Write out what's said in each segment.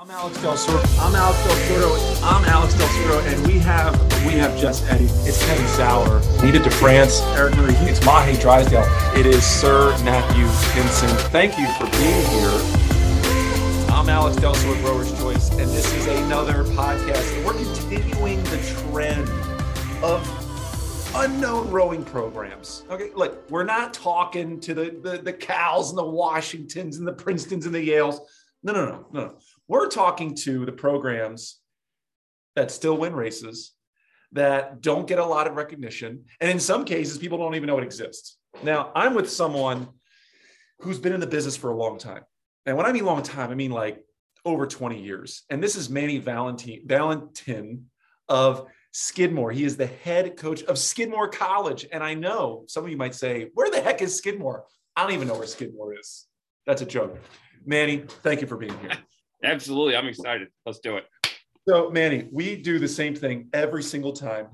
I'm Alex Del Sordo. I'm Alex Del Sordo. I'm Alex Del Sordo, and we have we have just Eddie. It's Kevin Sauer. Needed to France. Eric Murray. It's Mahe Drysdale. It is Sir Matthew Pinsent. Thank you for being here. I'm Alex Del Sordo, Growers Choice, and this is another podcast. We're continuing the trend of unknown rowing programs. Okay, look, we're not talking to the the, the Cals and the Washingtons and the Princetons and the Yales. No, no, no, no. We're talking to the programs that still win races, that don't get a lot of recognition. And in some cases, people don't even know it exists. Now, I'm with someone who's been in the business for a long time. And when I mean long time, I mean like over 20 years. And this is Manny Valentin, Valentin of Skidmore. He is the head coach of Skidmore College. And I know some of you might say, where the heck is Skidmore? I don't even know where Skidmore is. That's a joke. Manny, thank you for being here. Absolutely. I'm excited. Let's do it. So, Manny, we do the same thing every single time.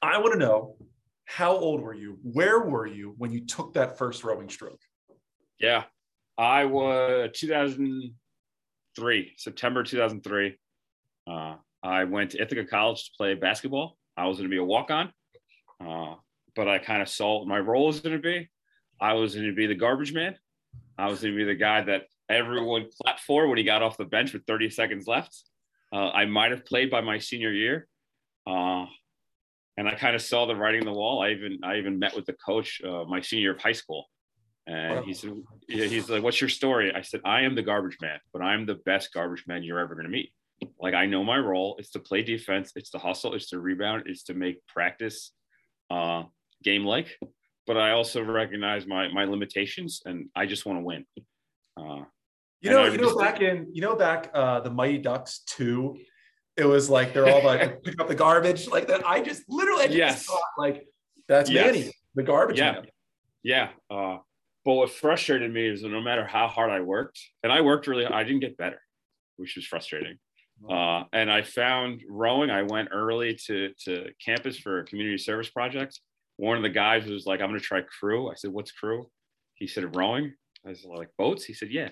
I want to know how old were you? Where were you when you took that first rowing stroke? Yeah, I was 2003, September 2003. Uh, I went to Ithaca College to play basketball. I was going to be a walk on, uh, but I kind of saw what my role was going to be. I was going to be the garbage man. I was going to be the guy that everyone clapped for when he got off the bench with 30 seconds left. Uh, I might have played by my senior year, uh, and I kind of saw the writing on the wall. I even I even met with the coach uh, my senior year of high school, and he said he's like, "What's your story?" I said, "I am the garbage man, but I'm the best garbage man you're ever going to meet. Like I know my role. It's to play defense. It's to hustle. It's to rebound. It's to make practice uh, game like." But I also recognize my my limitations, and I just want to win. You know, you know, back in you know back uh the Mighty Ducks two, it was like they're all like pick up the garbage like that. I just literally I just yes. thought like that's yes. Manny, the garbage yeah. man. Yeah. Uh, but what frustrated me is that no matter how hard I worked, and I worked really, I didn't get better, which was frustrating. Uh, and I found rowing. I went early to to campus for a community service project. One of the guys was like, "I'm going to try crew." I said, "What's crew?" He said, "Rowing." I was like, "Boats?" He said, "Yeah."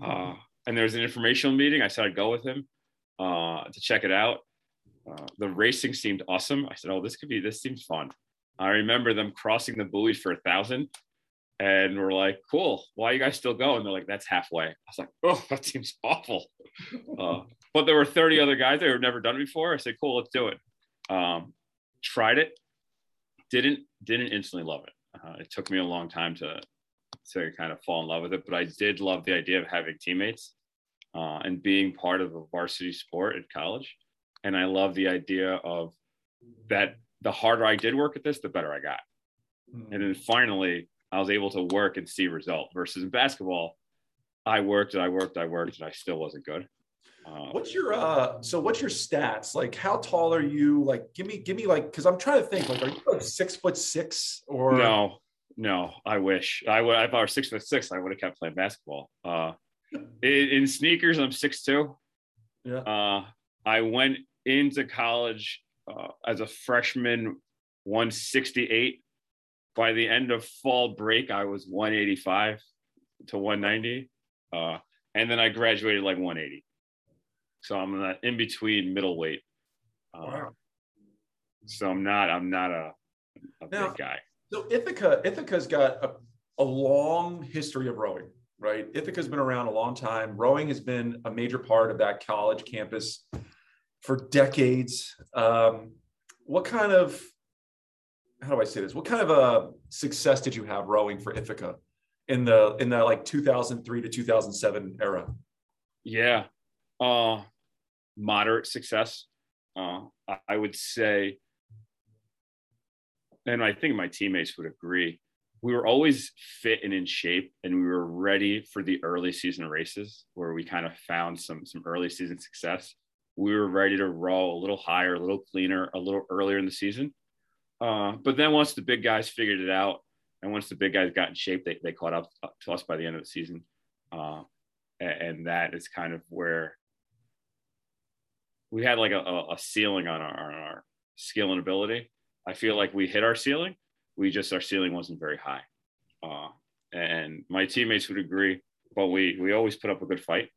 Uh, and there was an informational meeting. I said I'd go with him uh, to check it out. Uh, the racing seemed awesome. I said, "Oh, this could be. This seems fun." I remember them crossing the buoys for a thousand, and we're like, "Cool. Why are you guys still going?" They're like, "That's halfway." I was like, "Oh, that seems awful." Uh, but there were 30 other guys that had never done it before. I said, "Cool, let's do it." Um, tried it. Didn't didn't instantly love it. Uh, it took me a long time to to kind of fall in love with it. But I did love the idea of having teammates uh, and being part of a varsity sport at college. And I love the idea of that the harder I did work at this, the better I got. Mm-hmm. And then finally, I was able to work and see result versus in basketball, I worked and I worked, I worked, and I still wasn't good. Uh, what's your uh so what's your stats like how tall are you like give me give me like because i'm trying to think like are you like six foot six or no no, I wish I would. If I were six foot six, I would have kept playing basketball. Uh, in, in, sneakers, I'm six two. Yeah. Uh, I went into college uh, as a freshman, 168. By the end of fall break, I was 185 to 190, uh, and then I graduated like 180. So I'm in, in between middleweight. Uh, wow. So I'm not. I'm not a, a now, big guy. So Ithaca, Ithaca's got a, a long history of rowing, right? Ithaca's been around a long time. Rowing has been a major part of that college campus for decades. Um, what kind of how do I say this? What kind of a success did you have rowing for Ithaca in the in the like 2003 to 2007 era? Yeah, uh, moderate success. Uh, I would say and I think my teammates would agree, we were always fit and in shape, and we were ready for the early season races where we kind of found some some early season success. We were ready to roll a little higher, a little cleaner, a little earlier in the season. Uh, but then once the big guys figured it out, and once the big guys got in shape, they, they caught up to us by the end of the season. Uh, and, and, that is kind of where we had like a, a ceiling on our, on our skill and ability I feel like we hit our ceiling. We just our ceiling wasn't very high, uh, and my teammates would agree. But we we always put up a good fight.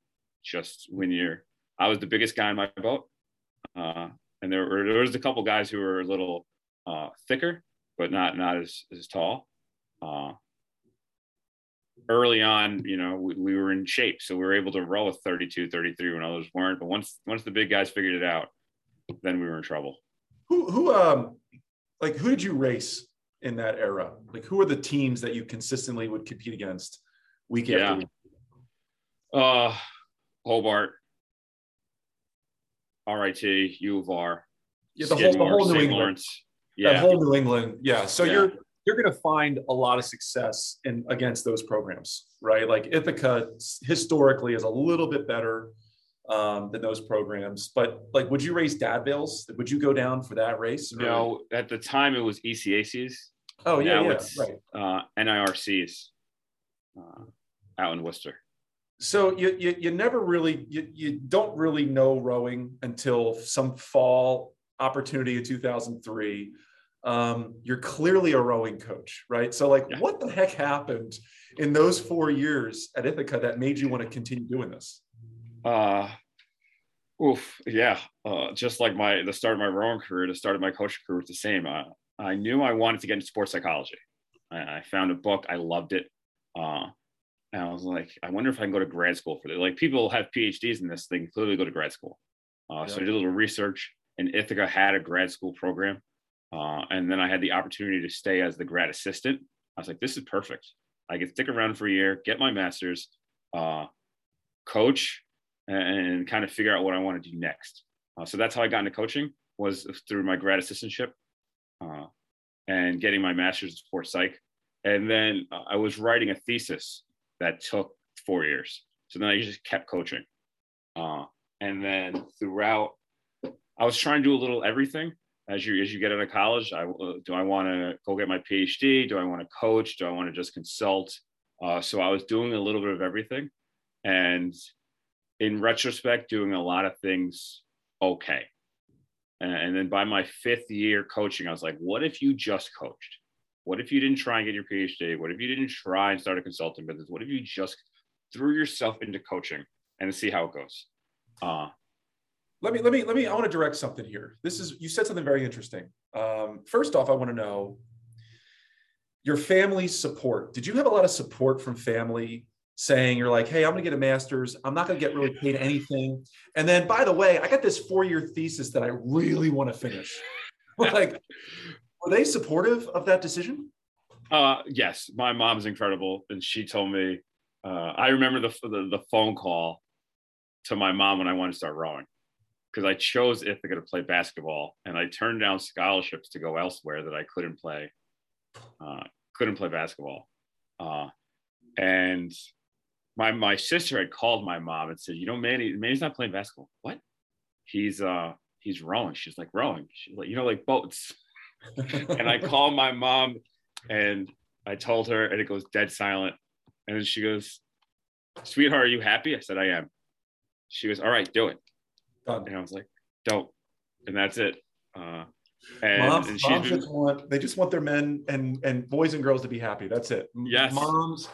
just when you're, I was the biggest guy in my boat. Uh, and there were, there was a couple guys who were a little uh, thicker, but not, not as, as tall. Uh, early on, you know, we, we were in shape. So we were able to row a 32, 33 when others weren't. But once, once the big guys figured it out, then we were in trouble. Who, who, um, like, who did you race in that era? Like, who are the teams that you consistently would compete against week yeah. after week? Uh, Hobart, RIT, U of R. Yeah, the whole, the whole New England. Lawrence. Yeah. That whole New England. Yeah. So yeah. you're you're going to find a lot of success in against those programs, right? Like Ithaca historically is a little bit better um, than those programs. But like, would you race Dad Vails? Would you go down for that race? Or? No, at the time it was ECACs. Oh yeah, now yeah, it's right. Uh, NIRCs uh, out in Worcester. So you, you you never really you, you don't really know rowing until some fall opportunity in 2003 um, you're clearly a rowing coach, right? So, like, yeah. what the heck happened in those four years at Ithaca that made you want to continue doing this? Uh, oof, yeah. Uh, just like my the start of my rowing career, the start of my coaching career was the same. Uh, I knew I wanted to get into sports psychology. I, I found a book, I loved it. Uh, and I was like, I wonder if I can go to grad school for this. Like, people have PhDs in this thing, clearly go to grad school. Uh, yeah. So I did a little research, and Ithaca had a grad school program. Uh, and then I had the opportunity to stay as the grad assistant. I was like, this is perfect. I can stick around for a year, get my master's, uh, coach, and, kind of figure out what I want to do next. Uh, so that's how I got into coaching was through my grad assistantship uh, and getting my master's in sports psych. And then uh, I was writing a thesis that took four years. So then I just kept coaching. Uh, and then throughout, I was trying to do a little everything as you as you get out of college i uh, do i want to go get my phd do i want to coach do i want to just consult uh, so i was doing a little bit of everything and in retrospect doing a lot of things okay. And, and then by my fifth year coaching i was like what if you just coached? What if you didn't try and get your phd what if you didn't try and start a consulting business? What if you just threw yourself into coaching and see how it goes? Uh, let me let me let me i want to direct something here. This is you said something very interesting. Um, first off i want to know your family's support. Did you have a lot of support from family saying you're like hey i'm going to get a master's. I'm not going to get really paid anything. And then by the way i got this four year thesis that i really want to finish. Like were they supportive of that decision? Uh yes. My mom's incredible and she told me uh, i remember the, the the phone call to my mom when i wanted to start rowing because I chose Ithaca to play basketball, and I turned down scholarships to go elsewhere that I couldn't play, uh, couldn't play basketball. Uh, and my my sister had called my mom and said, "You know, Manny, Manny's not playing basketball. What? He's uh he's rowing." She's like, "Rowing? She's like, you know, like boats." and I called my mom, and I told her, and it goes dead silent. And then she goes, "Sweetheart, are you happy?" I said, "I am." She goes, "All right, do it." Done. And I was like, dope. And that's it. Uh, and, moms, and moms been, just want they just want their men and and boys and girls to be happy. That's it. Yes. Moms,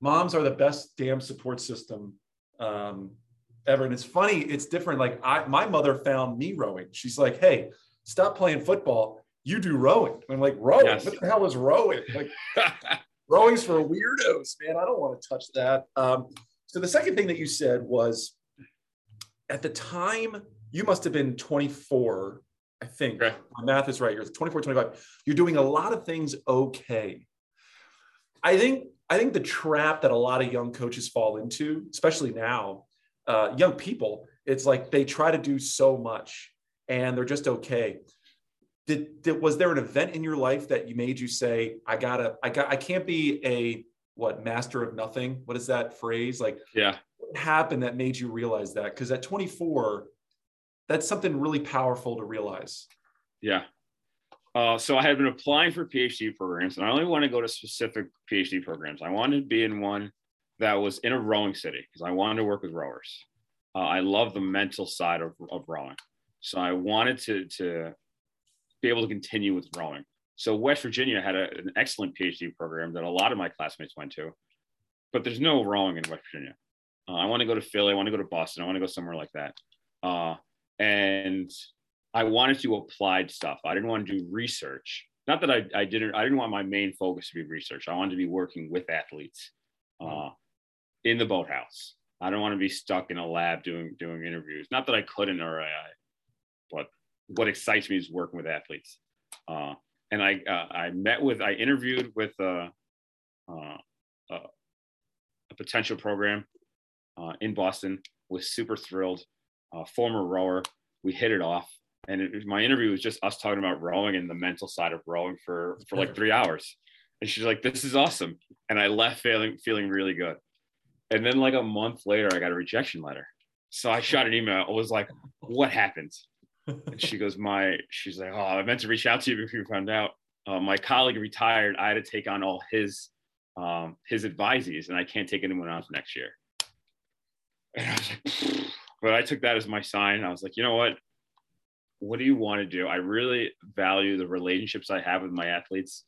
moms are the best damn support system um, ever. And it's funny, it's different. Like I my mother found me rowing. She's like, hey, stop playing football. You do rowing. And I'm like, rowing? Yes. What the hell is rowing? Like rowing's for weirdos, man. I don't want to touch that. Um, so the second thing that you said was at the time, you must have been 24, I think. Okay. My math is right. You're 24, 25. You're doing a lot of things okay. I think I think the trap that a lot of young coaches fall into, especially now, uh, young people, it's like they try to do so much and they're just okay. Did, did was there an event in your life that you made you say, I gotta, I got, I can't be a what master of nothing? What is that phrase? Like, yeah, what happened that made you realize that? Because at 24, that's something really powerful to realize. Yeah. Uh, so I had been applying for PhD programs, and I only want to go to specific PhD programs. I wanted to be in one that was in a rowing city because I wanted to work with rowers. Uh, I love the mental side of, of rowing, so I wanted to to be able to continue with rowing. So West Virginia had a, an excellent PhD program that a lot of my classmates went to, but there's no rowing in West Virginia. Uh, I want to go to Philly. I want to go to Boston. I want to go somewhere like that. Uh, and I wanted to do applied stuff. I didn't want to do research. Not that I, I didn't. I didn't want my main focus to be research. I wanted to be working with athletes uh, in the boathouse. I don't want to be stuck in a lab doing doing interviews. Not that I couldn't or I, but what excites me is working with athletes. Uh, and I uh, I met with I interviewed with uh, uh, uh a potential program uh, in Boston. Was super thrilled. former rower, we hit it off, and it, my interview was just us talking about rowing and the mental side of rowing for for like three hours. And she's like, "This is awesome," and I left feeling feeling really good. And then like a month later, I got a rejection letter. So I shot an email. I was like, "What happened?" And she goes, "My," she's like, "Oh, I meant to reach out to you before you found out. Uh, my colleague retired. I had to take on all his um, his advisees, and I can't take anyone else next year." And I was like, but I took that as my sign. I was like, you know what? What do you want to do? I really value the relationships I have with my athletes.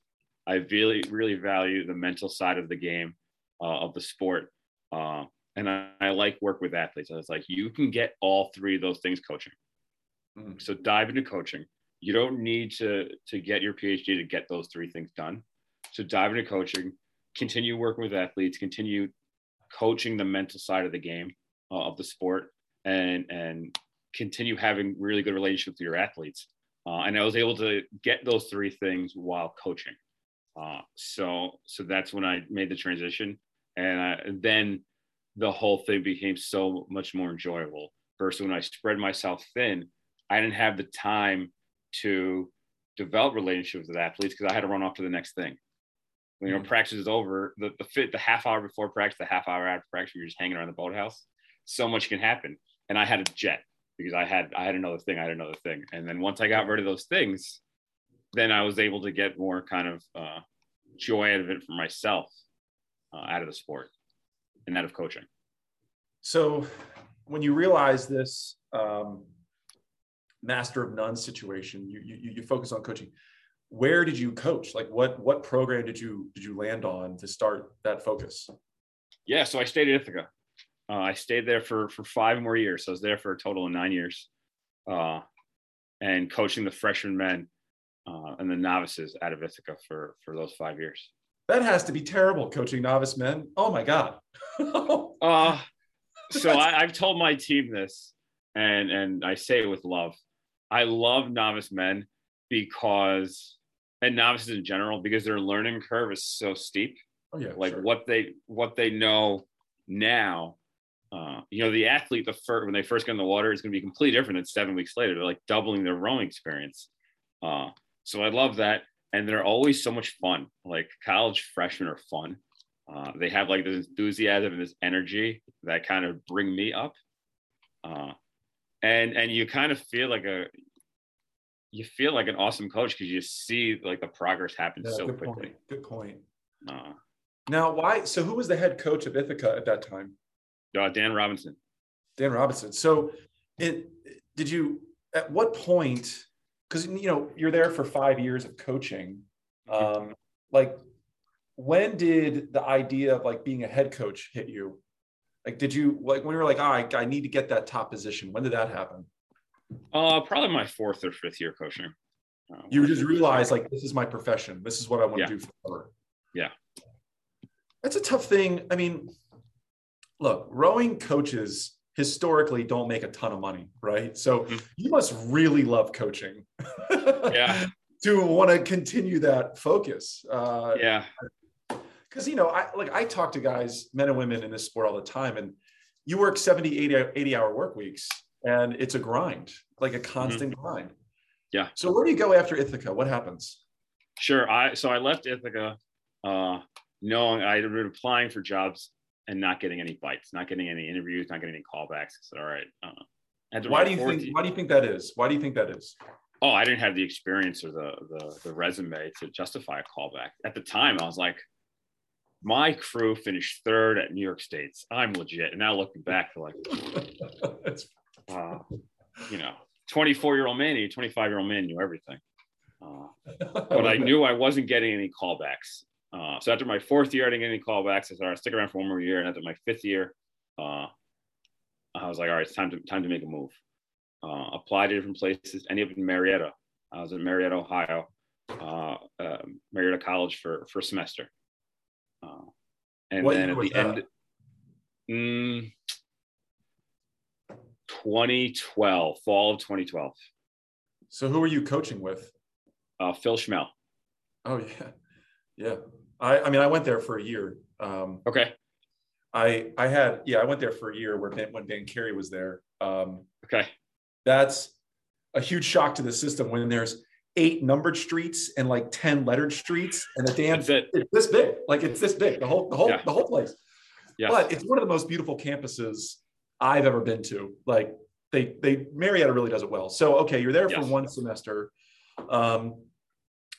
I really, really value the mental side of the game, uh, of the sport. Uh, and I, I, like work with athletes. I was like, you can get all three of those things coaching. Mm. So dive into coaching. You don't need to to get your PhD to get those three things done. So dive into coaching. Continue working with athletes. Continue coaching the mental side of the game uh, of the sport, and and continue having really good relationships with your athletes. Uh, and I was able to get those three things while coaching. Uh, so so that's when I made the transition, and, I, then the whole thing became so much more enjoyable. Versus when I spread myself thin, I didn't have the time to develop relationships with athletes because I had to run off to the next thing. You know, mm-hmm. practice is over. The the fit the half hour before practice, the half hour after practice, you're just hanging around the boathouse. So much can happen. And I had a jet because I had I had another thing, I had another thing. And then once I got rid of those things, then I was able to get more kind of uh, joy out of it for myself uh, out of the sport and out of coaching. So, when you realize this um, master of none situation, you, you you focus on coaching. Where did you coach? Like, what what program did you did you land on to start that focus? Yeah, so I stayed at Ithaca. Uh, I stayed there for for five more years. So I was there for a total of nine years, uh, and coaching the freshman men uh, and the novices out of Ithaca for for those five years. That has to be terrible, coaching novice men. Oh my god. uh, so I, I've told my team this, and and I say it with love. I love novice men because, and novices in general, because their learning curve is so steep. Oh yeah. Like sure. what they what they know now uh, you know, the athlete, the first, when they first get in the water, is going to be completely different than seven weeks later. They're like doubling their rowing experience. Uh, so I love that. And they're always so much fun. Like college freshmen are fun. Uh, they have like this enthusiasm and this energy that kind of bring me up. Uh, and and you kind of feel like a you feel like an awesome coach because you see like the progress happen yeah, so good quickly. Point. Good point. Uh, now, why? So, who was the head coach of Ithaca at that time? Uh, Dan Robinson. Dan Robinson. So, it did you at what point? Because you know you're there for five years of coaching. Um, like, when did the idea of like being a head coach hit you? Like, did you like when you were like, oh, I, I need to get that top position? When did that happen? Uh, probably my fourth or fifth year coaching. Uh, you just realize like this is my profession. This is what I want yeah. to do forever. Yeah. That's a tough thing. I mean, look, rowing coaches historically don't make a ton of money, right? So mm-hmm. you must really love coaching. yeah. to want to continue that focus. Uh, yeah. Because, you know, I like I talk to guys, men and women in this sport all the time, and you work 70, 80, 80 hour work weeks, and it's a grind, like a constant mm-hmm. grind. Yeah. So where do you go after Ithaca? What happens? Sure. I so I left Ithaca uh, knowing I'd been applying for jobs and not getting any bites, not getting any interviews, not getting any callbacks. So, all right. Uh, why do you think? Why do you think that is? Why do you think that is? Oh, I didn't have the experience or the, the the resume to justify a callback. At the time, I was like, my crew finished third at New York State's. I'm legit. And now looking back, like, uh, you know, 24 year old man, 25 year old man knew everything. Uh, but I knew I wasn't getting any callbacks. Uh, so after my fourth year, I didn't get any callbacks. I said, "I'll stick around for one more year." And after my fifth year, uh, I was like, all right, it's time to time to make a move. Uh, applied to different places. Ended up in Marietta. I was in Marietta, Ohio, uh, uh, Marietta College for for a semester. Uh, and What then at the end, mm, 2012, fall of 2012. So who are you coaching with? Uh, Phil Schmel. Oh yeah, yeah. I I mean I went there for a year. Um, Okay. I I had yeah I went there for a year where ben, when Ben Carey was there. Um, Okay. that's a huge shock to the system when there's eight numbered streets and like ten lettered streets and the damn it. it's this big like it's this big the whole the whole Yeah. the whole place. Yeah. But it's one of the most beautiful campuses I've ever been to. Like they they Marietta really does it well. So okay, you're there for one semester. Um,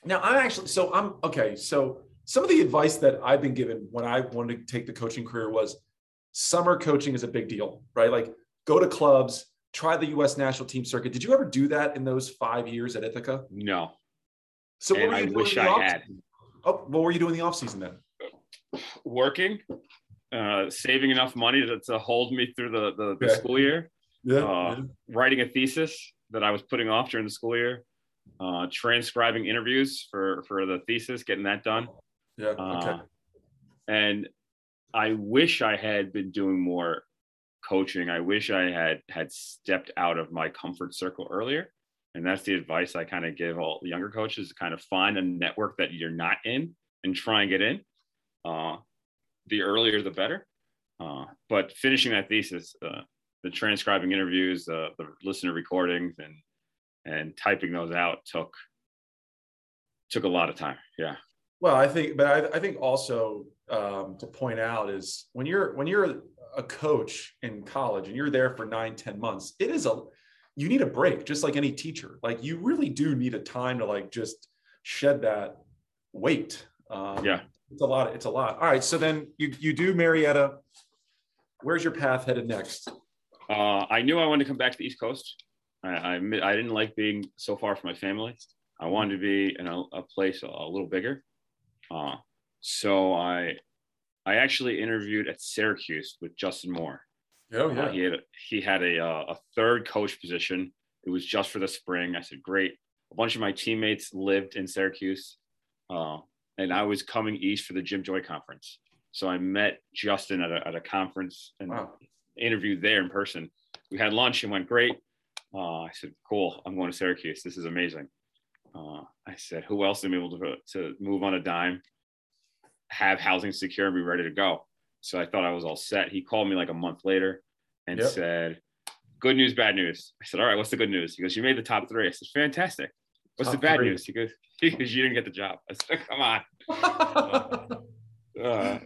now I'm actually so I'm okay. So some of the advice that I've been given when I wanted to take the coaching career was summer coaching is a big deal, right? Like go to clubs, try the U.S. national team circuit. Did you ever do that in those five years at Ithaca? No. So And were I you doing wish I off- had. Oh, what were you doing the off season then? Working, uh, saving enough money to, to hold me through the, the, the Yeah. school year, Yeah, Uh, writing a thesis that I was putting off during the school year, uh, transcribing interviews for, for the thesis, getting that done. Yeah. Okay. Uh, and I wish I had been doing more coaching. I wish I had had stepped out of my comfort circle earlier. And that's the advice I kind of give all the younger coaches to kind of find a network that you're not in and try and get in. Uh, the earlier, the better. Uh, but finishing that thesis, uh, the transcribing interviews, uh, the listener recordings, and and typing those out took took a lot of time. Yeah. Well, I think, but I, I think also um, to point out is when you're when you're a coach in college and you're there for nine, ten months, it is a you need a break, just like any teacher. Like you really do need a time to like just shed that weight. Um, Yeah. it's a lot. It's a lot. All right, so then you you do Marietta. Where's your path headed next? Uh, I knew I wanted to come back to the East Coast. I, I, I didn't like being so far from my family. I wanted to be in a, a place a, a little bigger. Uh, so I, I actually interviewed at Syracuse with Justin Moore. Oh Uh, he had a, he had a uh, a third coach position. It was just for the spring. I said, great. A bunch of my teammates lived in Syracuse, uh, and I was coming east for the Jim Joy conference. So I met Justin at a, at a conference and wow. interviewed there in person. We had lunch and went great. Uh, I said, cool. I'm going to Syracuse. This is amazing. Uh, I said, who else am able to, to move on a dime, have housing secure and be ready to go? So I thought I was all set. He called me like a month later and Yep. said, good news, bad news. I said, all right, what's the good news? He goes, you made the top three. I said, fantastic. What's Top the bad three. news? He goes, he goes, you didn't get the job. I said, come on. Uh,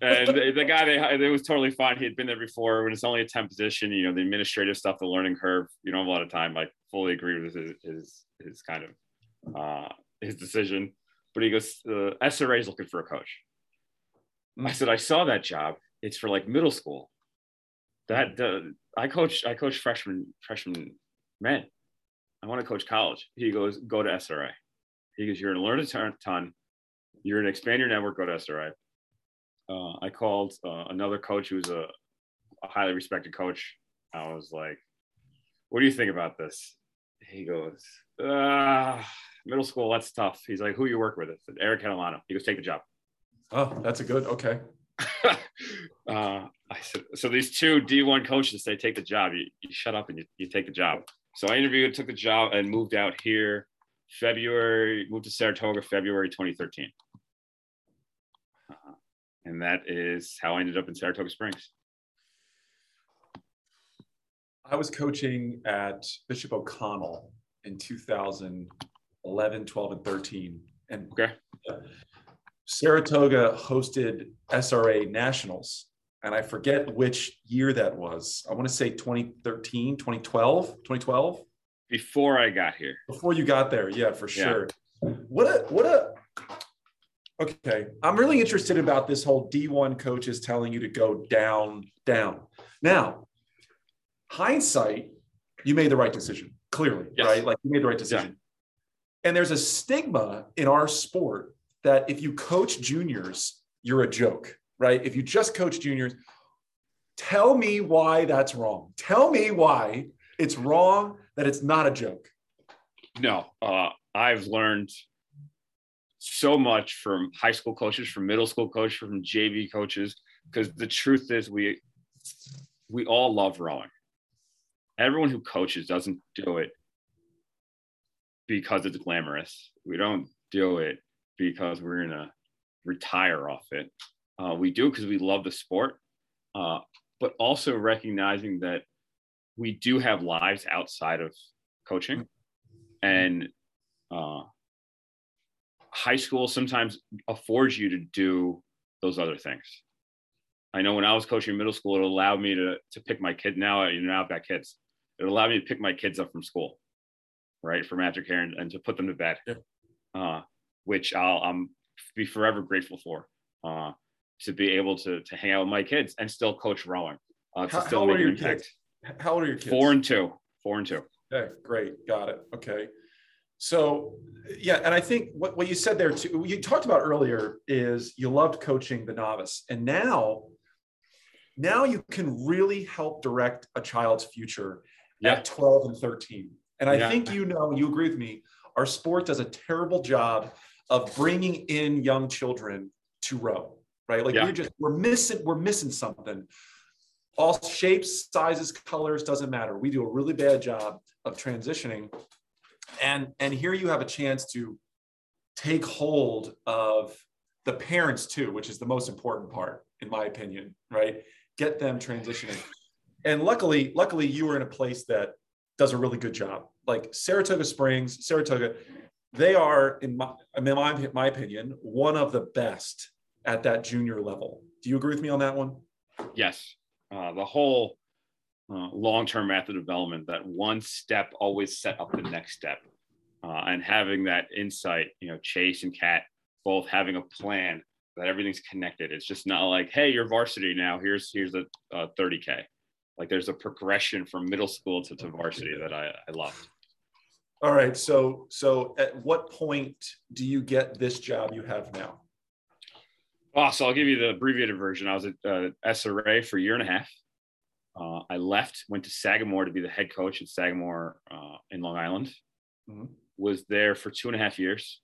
and the, the guy they it was totally fine. He had been there before. When it's only a temp position, you know, the administrative stuff, the learning curve, you don't have a lot of time. I fully agree with his his, his kind of uh, his decision. But he goes, uh, SRA is looking for a coach. I said, I saw that job. It's for like middle school. That uh, I coach, I coach freshman freshman men. I want to coach college. He goes, go to SRA. He goes, you're to learn a ton, ton. You're to expand your network. Go to SRA. Uh, I called uh, another coach who's a, a highly respected coach. I was like, "What do you think about this?" He goes, uh, "Middle school, that's tough." He's like, "Who you work with?" Said, "Eric Catalano." He goes, "Take the job." oh, that's a good. Okay. uh, I said, "So these two D1 coaches say take the job. You, you shut up and you, you take the job." So I interviewed, took the job, and moved out here. February, moved to Saratoga, February 2013. Uh, and that is how I ended up in Saratoga Springs. I was coaching at Bishop O'Connell in 2011, 12, and 13. And Okay. Saratoga hosted SRA Nationals. And I forget which year that was. I want to say 2013, 2012, 2012. Before I got here. Before you got there. Yeah, for Yeah. sure. What a, what a, okay. I'm really interested about this whole D1 coaches telling you to go down, down. Now, hindsight, you made the right decision, clearly, Yes. right? Like you made the right decision. And there's a stigma in our sport that if you coach juniors, you're a joke, right? If you just coach juniors, Tell me why that's wrong. Tell me why it's wrong that it's not a joke. No, uh, I've learned so much from high school coaches, from middle school coaches, from JV coaches, because the truth is we we all love rowing. Everyone who coaches doesn't do it because it's glamorous. We don't do it because we're gonna retire off it. Uh, we do because we love the sport, uh, but also recognizing that we do have lives outside of coaching, and uh, high school sometimes affords you to do those other things. I know when I was coaching middle school, it allowed me to to pick my kid. Now you know I've got kids. It allowed me to pick my kids up from school, right, from aftercare and, and to put them to bed, yeah. uh, which I'll I'm be forever grateful for. Uh, to be able to to hang out with my kids and still coach rowing. Uh, to how, still how make old are an your impact. kids? How old are your kids? Four and two. Four and two. Okay, great. Got it. Okay. So, yeah, and I think what, what you said there too, you talked about earlier is you loved coaching the novice. And now, now you can really help direct a child's future Yeah. at 12 and 13. And I Yeah. think you know, you agree with me, our sport does a terrible job of bringing in young children to row, right? Like Yeah. we're just, we're missing, we're missing something. All shapes, sizes, colors, doesn't matter. We do a really bad job of transitioning. And, and here you have a chance to take hold of the parents too, which is the most important part, in my opinion, right? Get them transitioning. And luckily, luckily you were in a place that does a really good job. Like Saratoga Springs, Saratoga, they are, in my, I mean, my, my opinion, one of the best at that junior level. Do you agree with me on that one? Yes. Uh, the whole uh, long-term method development, that one step always set up the next step, uh, and having that insight, you know, Chase and Kat both having a plan that everything's connected. It's just not like, hey, you're varsity now. Here's here's a, a 30k. Like there's a progression from middle school to, to varsity that I, I loved. All right. So, so at what point do you get this job you have now? Oh, so I'll give you the abbreviated version. I was at uh, SRA for a year and a half. Uh, I left, went to Sagamore to be the head coach at Sagamore uh, in Long Island. Mhm. Was there for two and a half years.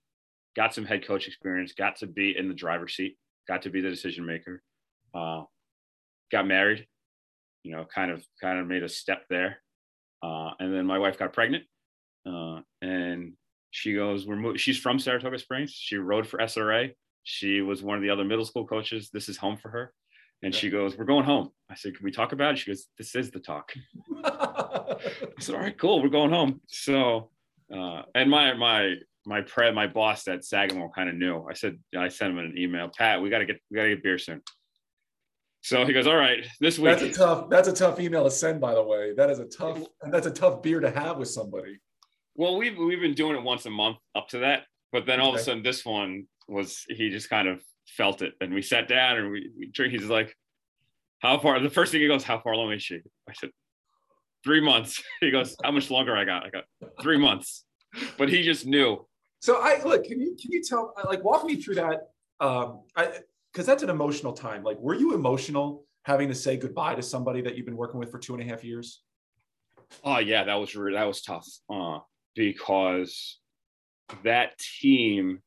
Got some head coach experience. Got to be in the driver's seat. Got to be the decision maker. Uh, got married. You know, kind of kind of made a step there. Uh, and then my wife got pregnant, uh, and she goes, "We're mo-. she's from Saratoga Springs. She rode for SRA. She was one of the other middle school coaches. This is home for her." And she goes, "We're going home." I said, "Can we talk about it?" She goes, "This is the talk." I said, "All right, cool. We're going home." So, uh, and my my my pre my boss at Sagamore kind of knew. I said, I sent him an email, Pat. We got to get we got to get beer soon. So he goes, "All right, this week." that's a tough. That's a tough email to send. By the way, that is a tough. And that's a tough beer to have with somebody. Well, we've we've been doing it once a month up to that, but then all of a sudden this one was he just kind of felt it, and we sat down and we, we drink. He's like, "How far?" The first thing he goes, "How far along is she?" I said, three months." He goes, "How much longer I got?" I got three months, but he just knew. So I look. Can you can you tell like walk me through that? Um, I because that's an emotional time. Like, were you emotional having to say goodbye to somebody that you've been working with for two and a half years? Oh yeah, that was that was tough uh, because that team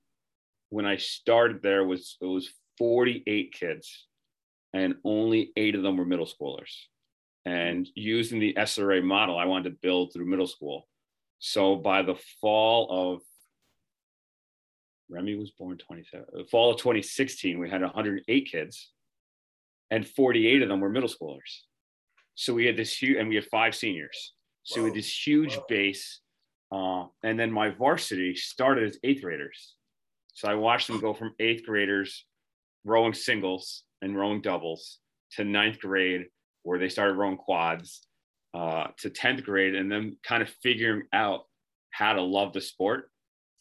when I started there was it was 48 kids and only eight of them were middle schoolers. And using the SRA model, I wanted to build through middle school. So by the fall of Remy was born 27, fall of 2016, we had 108 kids and 48 of them were middle schoolers. So we had this huge, and we had five seniors. So we had this huge Whoa. base. Uh, and then my varsity started as eighth graders. So I watched them go from eighth graders rowing singles and rowing doubles to ninth grade, where they started rowing quads, uh, to 10th grade, and then kind of figuring out how to love the sport.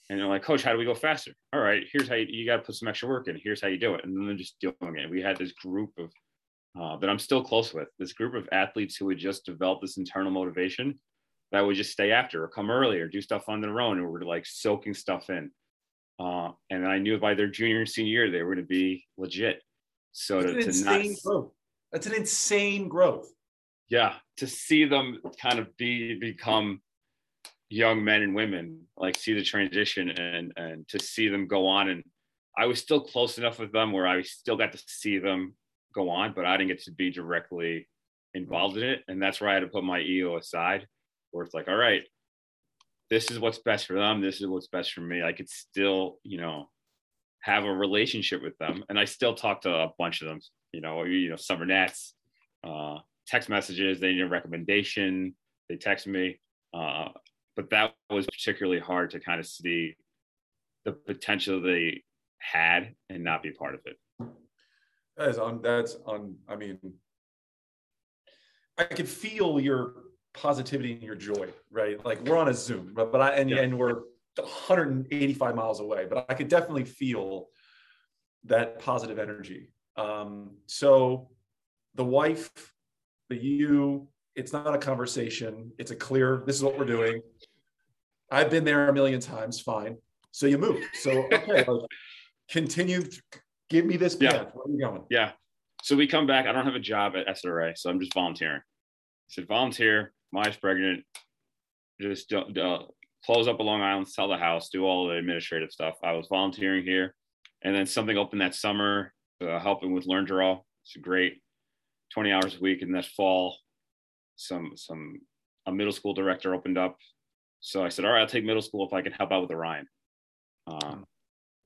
And they're like, Coach, how do we go faster? All right, here's how you, you got to put some extra work in. Here's how you do it. And then they're just doing it. We had this group of uh, that I'm still close with, this group of athletes who would just develop this internal motivation that would just stay after or come early or do stuff on their own and were like soaking stuff in. Uh, and I knew by their junior and senior year they were going to be legit. So It's to, an to not, insane growth. That's an insane growth. Yeah, to see them kind of be become young men and women, like see the transition and and to see them go on and I was still close enough with them where I still got to see them go on, but I didn't get to be directly involved in it. And that's where I had to put my ego aside, where it's like, all right, this is what's best for them. This is what's best for me. I could still, you know, have a relationship with them. And I still talk to a bunch of them, you know, you know, summer nets, uh, text messages, they need a recommendation, they text me. Uh, but that was particularly hard to kind of see the potential they had and not be part of it. That is on. That's on. I mean, I could feel your positivity and your joy, right? Like we're on a Zoom, but, but I and, yeah. and we're 185 miles away, but I could definitely feel that positive energy. Um, so the wife, the you, it's not a conversation. It's a clear, this is what we're doing. I've been there a million times, fine. So you move. So okay, continue give me this path. Yeah. Where are you going? Yeah. So we come back. I don't have a job at SRA, so I'm just volunteering. I said, volunteer. My wife's pregnant. Just uh, close up a Long Island, sell the house, do all the administrative stuff. I was volunteering here, and then something opened that summer, uh, helping with Learn to Row. It's great, 20 hours a week. And that fall, some some a middle school director opened up. So I said, all right, I'll take middle school if I can help out with Orion. Um,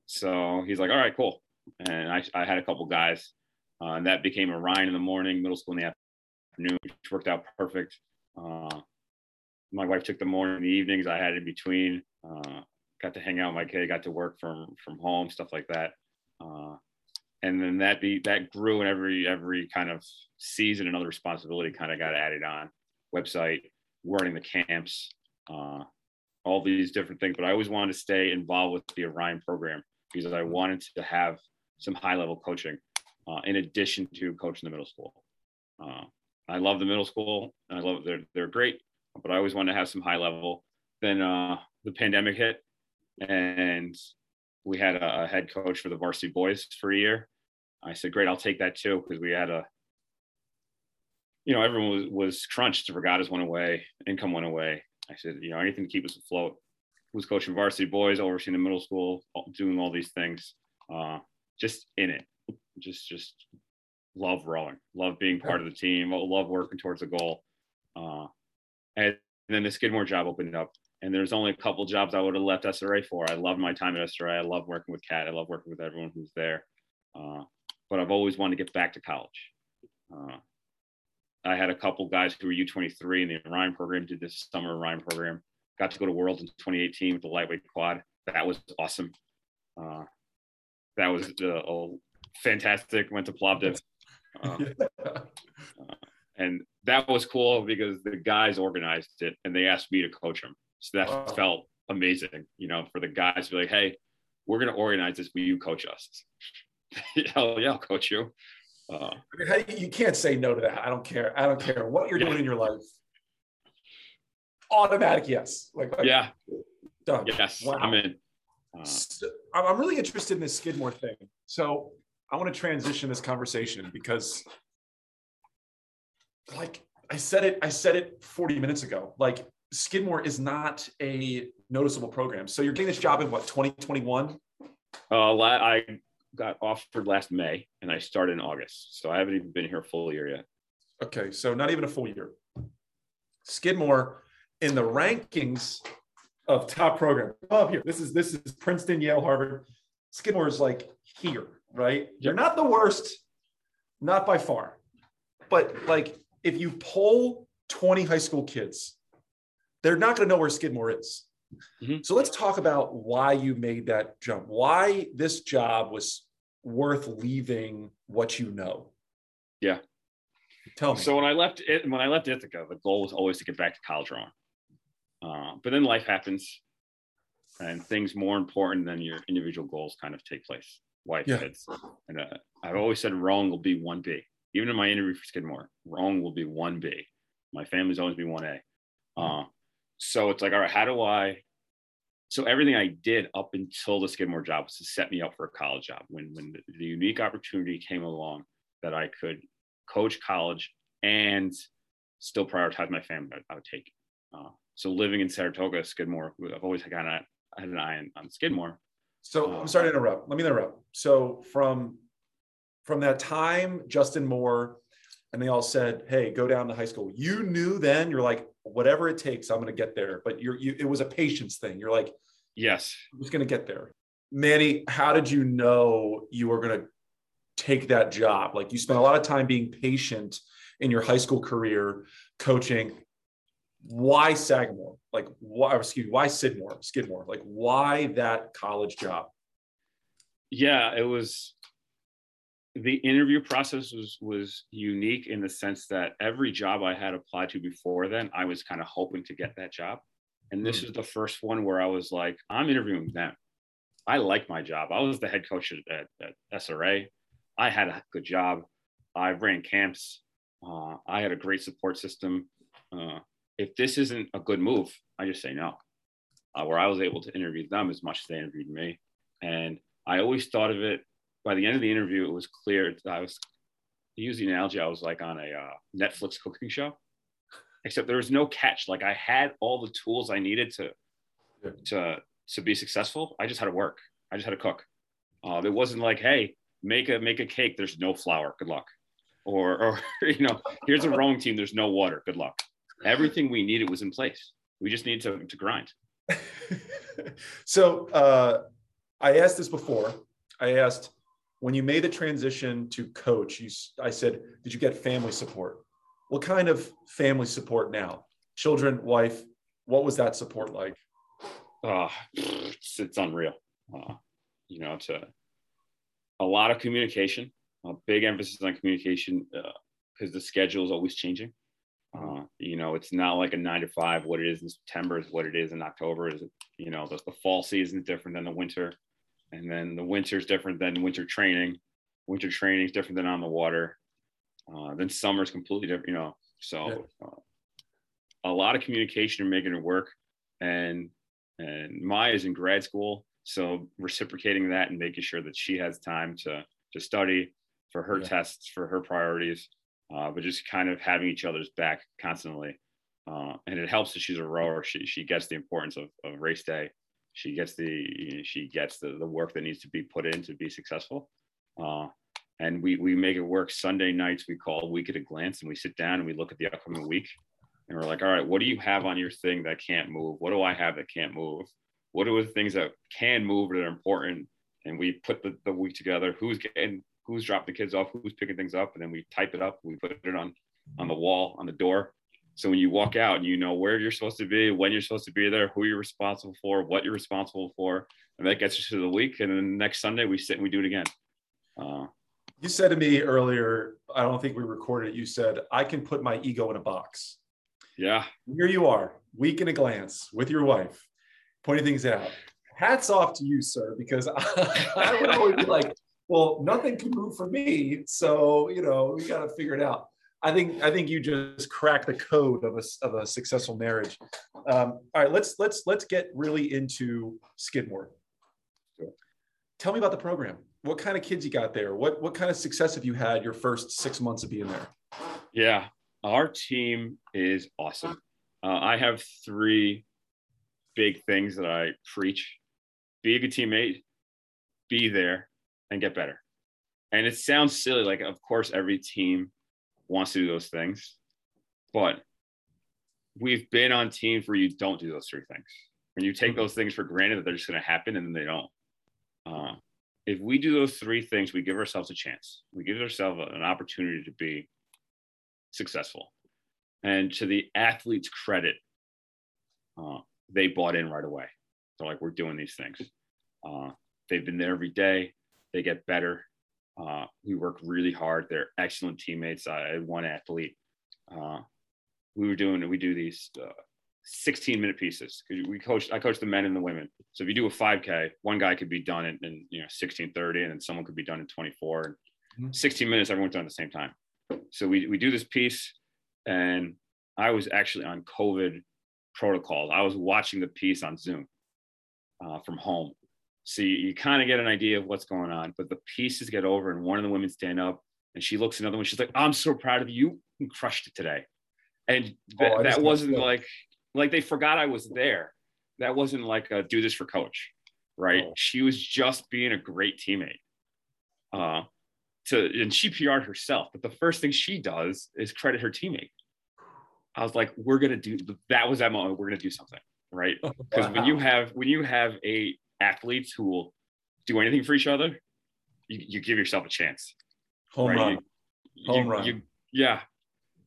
so he's like, all right, cool. And I, I had a couple guys, uh, and that became Orion in the morning, middle school in the afternoon, which worked out perfect. Uh, my wife took the morning, the evenings I had in between. Uh, got to hang out with my kid, got to work from from home, stuff like that. Uh, and then that be that grew, and every every kind of season, another responsibility kind of got added on. Website, running the camps, uh, all these different things. But I always wanted to stay involved with the Orion program because I wanted to have some high level coaching uh, in addition to coaching the middle school. Uh, I love the middle school. I love they're they're great, but I always wanted to have some high level. Then uh, the pandemic hit, and we had a, a, head coach for the varsity boys for a year. I said, "Great, I'll take that too," because we had a, you know, everyone was was crunched. Regattas went away, income went away. I said, you know, anything to keep us afloat. Who's coaching varsity boys, overseeing the middle school, doing all these things, uh, just in it, just just love rowing, love being part of the team, love working towards a goal. Uh, and then the Skidmore job opened up, and there's only a couple jobs I would have left SRA for. I love my time at SRA. I love working with Kat. I love working with everyone who's there. Uh, but I've always wanted to get back to college. Uh, I had a couple guys who were U23 in the Orion program, did this summer Orion program. Got to go to Worlds in 2018 with the lightweight quad. That was awesome. Uh, that was uh, fantastic. Went to Plovdiv. Uh, uh, and that was cool because the guys organized it and they asked me to coach them. So that wow. felt amazing, you know, for the guys to be like, hey, we're going to organize this. Will you coach us? Hell yeah, I'll coach you. Uh, I mean, you can't say no to that. I don't care. I don't care what you're yeah. doing in your life. Automatic yes. Like, like yeah, done. Yes, wow. I'm in. Uh, so, I'm really interested in this Skidmore thing. So I want to transition this conversation because, like I said it, I said it 40 minutes ago. Like Skidmore is not a noticeable program. So you're getting this job in what 2021? Uh, I got offered last May and I started in August. So I haven't even been here a full year yet. Okay. So not even a full year. Skidmore in the rankings of top program up here. This is this is Princeton, Yale, Harvard. Skidmore is like here, right? You're not the worst, not by far. But like if you poll 20 high school kids, they're not going to know where Skidmore is. Mm-hmm. So let's talk about why you made that jump. Why this job was worth leaving what you know. Yeah. Tell me. So when I left it, when I left Ithaca, the goal was always to get back to college rowing. Uh, but then life happens, and things more important than your individual goals kind of take place. Wife, yeah. kids, and uh, I've always said wrong will be one B. Even in my interview for Skidmore, wrong will be one B. My family's always been one A. Uh, so it's like, all right, how do I? So everything I did up until the Skidmore job was to set me up for a college job. When when the, the unique opportunity came along that I could coach college and still prioritize my family, I, I would take it. Uh, so living in Saratoga, Skidmore, I've always kind of had an eye on, on Skidmore. So I'm sorry to interrupt. Let me interrupt. So from from that time, Justin Moore, and they all said, "Hey, go down to high school." You knew then. You're like, whatever it takes, I'm going to get there. But you're you. It was a patience thing. You're like, yes, I'm just going to get there. Manny, how did you know you were going to take that job? Like you spent a lot of time being patient in your high school career, coaching. Why Sagamore? Like why? Excuse me. Why Sidmore? Skidmore? Like why that college job? Yeah, it was the interview process was was unique in the sense that every job I had applied to before then, I was kind of hoping to get that job. And this mm. is the first one where I was like, I'm interviewing them. I like my job. I was the head coach at, at, at SRA. I had a good job. I ran camps. Uh, I had a great support system. Uh, if this isn't a good move, I just say no. Uh, where I was able to interview them as much as they interviewed me. And I always thought of it by the end of the interview, it was clear. I was using the analogy. I was like on a uh, Netflix cooking show, except there was no catch. Like I had all the tools I needed to yeah. to to be successful. I just had to work. I just had to cook. Uh, it wasn't like, hey, make a make a cake. There's no flour. Good luck. Or or you know, here's a rowing team. There's no water. Good luck. Everything we needed was in place. We just needed to to grind. so uh, I asked this before. I asked when you made the transition to coach, you, I said, did you get family support? What kind of family support now? Children, wife, what was that support like? Uh, it's, it's unreal. Uh, you know, to a lot of communication, a big emphasis on communication because uh, the schedule is always changing. Uh, you know, it's not like a nine to five. What it is in September is what it is in October. Is you know the, the fall season is different than the winter and then the winter is different than winter training. Winter training is different than on the water. Uh, then summer is completely different, you know. So uh, a lot of communication and making it work. And and Maya is in grad school, so reciprocating that and making sure that she has time to to study for her yeah. tests, for her priorities, uh, but just kind of having each other's back constantly. Uh, and it helps that she's a rower. She she gets the importance of, of race day she gets the she gets the, the work that needs to be put in to be successful. Uh, and we we make it work sunday nights we call week at a glance and we sit down and we look at the upcoming week. And we're like all right what do you have on your thing that can't move? What do i have that can't move? What are the things that can move that are important? And we put the, the week together who's getting who's dropped the kids off who's picking things up? And then we type it up we put it on on the wall on the door so when you walk out and you know where you're supposed to be, when you're supposed to be there, who you're responsible for, what you're responsible for, and that gets us to the week. And then next Sunday we sit and we do it again. Uh, you said to me earlier, I don't think we recorded it. You said I can put my ego in a box. Yeah. Here you are, week in a glance with your wife, pointing things out. Hats off to you, sir, because I, I would always be like, well, nothing can move for me. So, you know, we got to figure it out. I think I think you just cracked the code of a, of a successful marriage. Um, all right, let's let's let's get really into Skidmore. Tell me about the program. What kind of kids you got there? What what kind of success have you had your first six months of being there? Yeah, our team is awesome. Uh, I have three big things that I preach: be a good teammate, be there, and get better. And it sounds silly, like of course every team wants to do those things. But we've been on teams where you don't do those three things. When you take mm-hmm. those things for granted that they're just going to happen and then they don't. Uh, if we do those three things, we give ourselves a chance. We give ourselves an opportunity to be successful. And to the athlete's credit, uh, they bought in right away. So, like, we're doing these things. Uh, they've been there every day. They get better. Uh, we work really hard. They're excellent teammates. I had one athlete. Uh, we were doing, we do these uh, 16 minute pieces. Because we coach, I coach the men and the women. So if you do a 5K, one guy could be done in, in you know 16:30, and then someone could be done in 24. And mm-hmm. 16 minutes, everyone's done at the same time. So we we do this piece, and I was actually on COVID protocols. I was watching the piece on Zoom uh, from home so you, you kind of get an idea of what's going on. But the pieces get over, and one of the women stand up And she looks another one. She's like, I'm so proud of you. You crushed it today. And th- Oh, that wasn't like, like they forgot I was there. That wasn't like a do this for coach, right? Oh. She was just being a great teammate. Uh, to and she PR'd herself, but the first thing she does is credit her teammate. I was like, we're gonna do that was that moment. We're gonna do something, right? Because when you have when you have a athletes who will do anything for each other, you, you give yourself a chance. home right? run. You- you- Home run. you- yeah.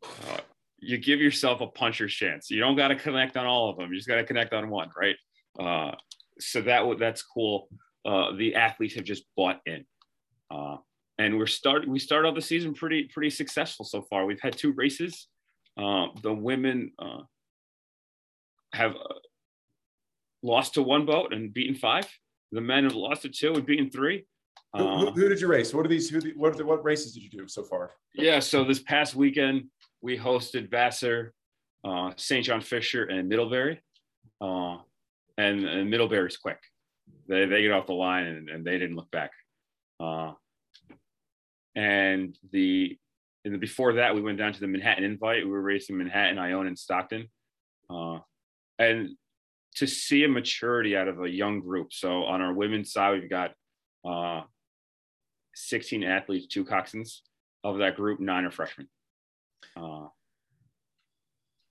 Uh, you give yourself a puncher's chance. You don't got to connect on all of them. You just got to connect on one, right? Uh, so that that's cool. Uh, the athletes have just bought in, uh, and we're start we started off the season pretty pretty successful so far. We've had two races. Uh, the women uh, have uh, lost to one boat and beaten five. The men have lost to two and beaten three. Who, who, Uh, who did you race? What are these? Who? the- What are the, what races did you do so far? Yeah, so this past weekend we hosted Vassar, uh, St. John Fisher, and Middlebury. Uh, and, and Middlebury's quick. They, they get off the line and, and they didn't look back. Uh, and the and the, before that we went down to the Manhattan Invite. We were racing Manhattan, Iona, and Stockton. Uh, and to see a maturity out of a young group. So on our women's side, we've got uh, 16 athletes, two coxswains of that group, nine are freshmen. Uh,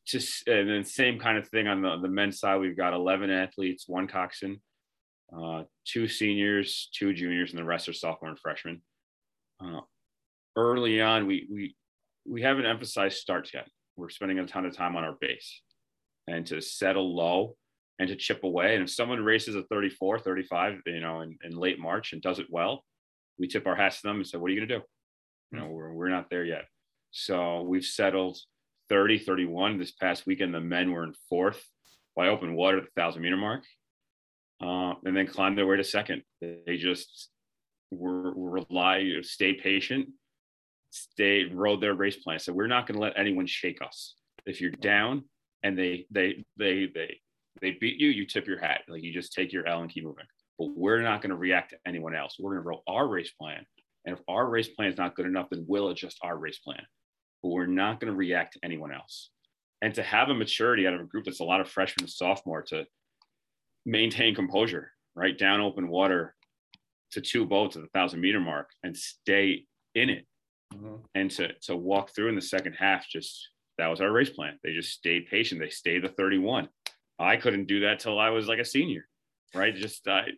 just and then same kind of thing on the, the men's side. We've got 11 athletes, one coxswain, uh, two seniors, two juniors, and the rest are sophomore and freshmen. Uh, early on, we we we haven't emphasized starts yet. We're spending a ton of time on our base and to settle low and to chip away. And if someone races a 34, 35, you know, in, in late March and does it well, we tip our hats to them and say, what are you going to do? You know, we're, we're not there yet. So we've settled 30, 31. This past weekend, the men were in fourth by open water at the thousand meter mark, uh, and then climbed their way to second. They just were, rely, stay patient, stay, rode their race plan. So we're not going to let anyone shake us. If you're down and they, they, they, they, they beat you, you tip your hat. Like you just take your L and keep moving. But we're not going to react to anyone else. We're going to roll our race plan. And if our race plan is not good enough, then we'll adjust our race plan. But we're not going to react to anyone else. And to have a maturity out of a group that's a lot of freshmen and sophomore to maintain composure, right? Down open water to two boats at the thousand meter mark and stay in it. Mhm. And to to walk through in the second half, just that was our race plan. They just stayed patient. They stayed the 31. I couldn't do that till I was like a senior, right? Just I,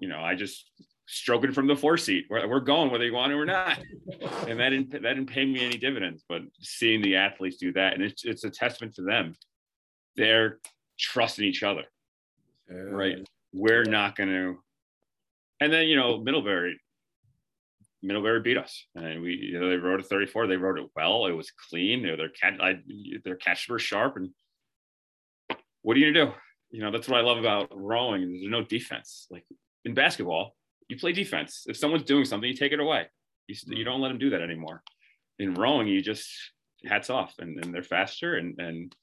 you know, I just stroking from the four seat. We're, we're going whether you want it or not, and that didn't that didn't pay me any dividends. But seeing the athletes do that, and it's it's a testament to them. They're trusting each other, right? We're not going to. And then you know Middlebury, Middlebury beat us, and we you know they rode a 34. They rode it well. It was clean. Their their catch I, their catches were sharp, and what are you gonna do? You know that's what I love about rowing. There's no defense. Like in basketball, you play defense. If someone's doing something, you take it away. You, you mm. don't let them do that anymore. In rowing, you just hats off, and, and they're faster, and and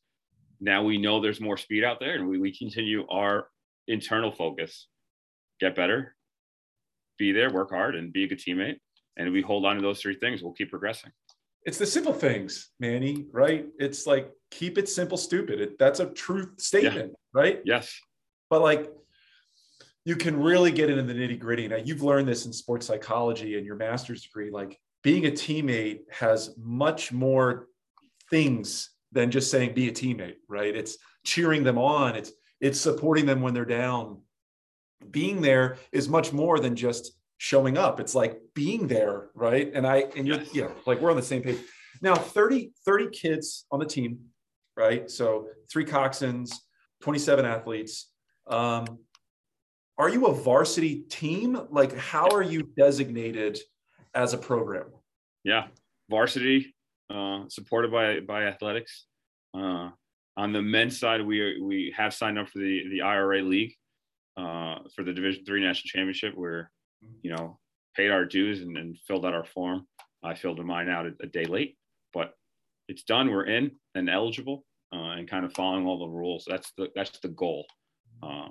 now we know there's more speed out there, and we, we continue our internal focus, get better, be there, work hard, and be a good teammate. And we hold on to those three things, we'll keep progressing. It's the simple things, Manny, right? It's like keep it simple, stupid. It, that's a truth statement, right? Yes. But like you can really get into the nitty gritty. Now you've learned this in sports psychology and your master's degree. Like being a teammate has much more things than just saying be a teammate, right? It's cheering them on. It's it's supporting them when they're down. Being there is much more than just showing up. It's like being there, right? And I and you're yeah, like we're on the same page. Now 30 30 kids on the team, right? So three coxswains, 27 athletes. Um, are you a varsity team? Like, how are you designated as a program? Yeah. Varsity, uh, supported by by athletics. Uh, on the men's side, we we have signed up for the the IRA league uh, for the Division Three national championship. We're you know paid our dues and, and filled out our form. I filled mine out a, a day late, but it's done. We're in and eligible uh, and kind of following all the rules. That's the that's the goal. Uh,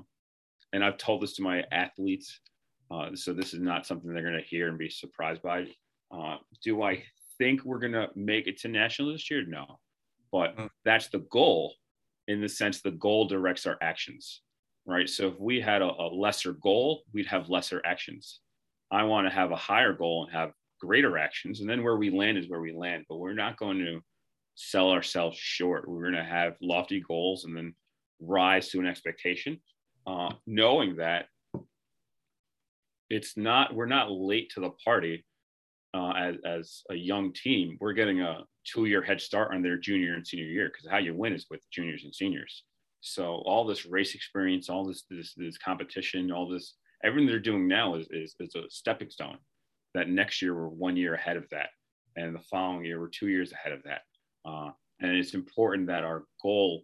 and I've told this to my athletes, uh, so this is not something they're going to hear and be surprised by. Uh, do I think we're going to make it to national this year? No. But Mm. that's the goal in the sense the goal directs our actions, right? So if we had a, a lesser goal, we'd have lesser actions. I want to have a higher goal and have greater actions. And then where we land is where we land. But we're not going to sell ourselves short. We're going to have lofty goals and then rise to an expectation, uh, knowing that it's not, we're not late to the party uh, as, as a young team. We're getting a two year head start on their junior and senior year because how you win is with juniors and seniors. So all this race experience, all this, this, this competition, all this, everything they're doing now is, is, is a stepping stone that next year we're one year ahead of that. And the following year, we're two years ahead of that. Uh, and it's important that our goal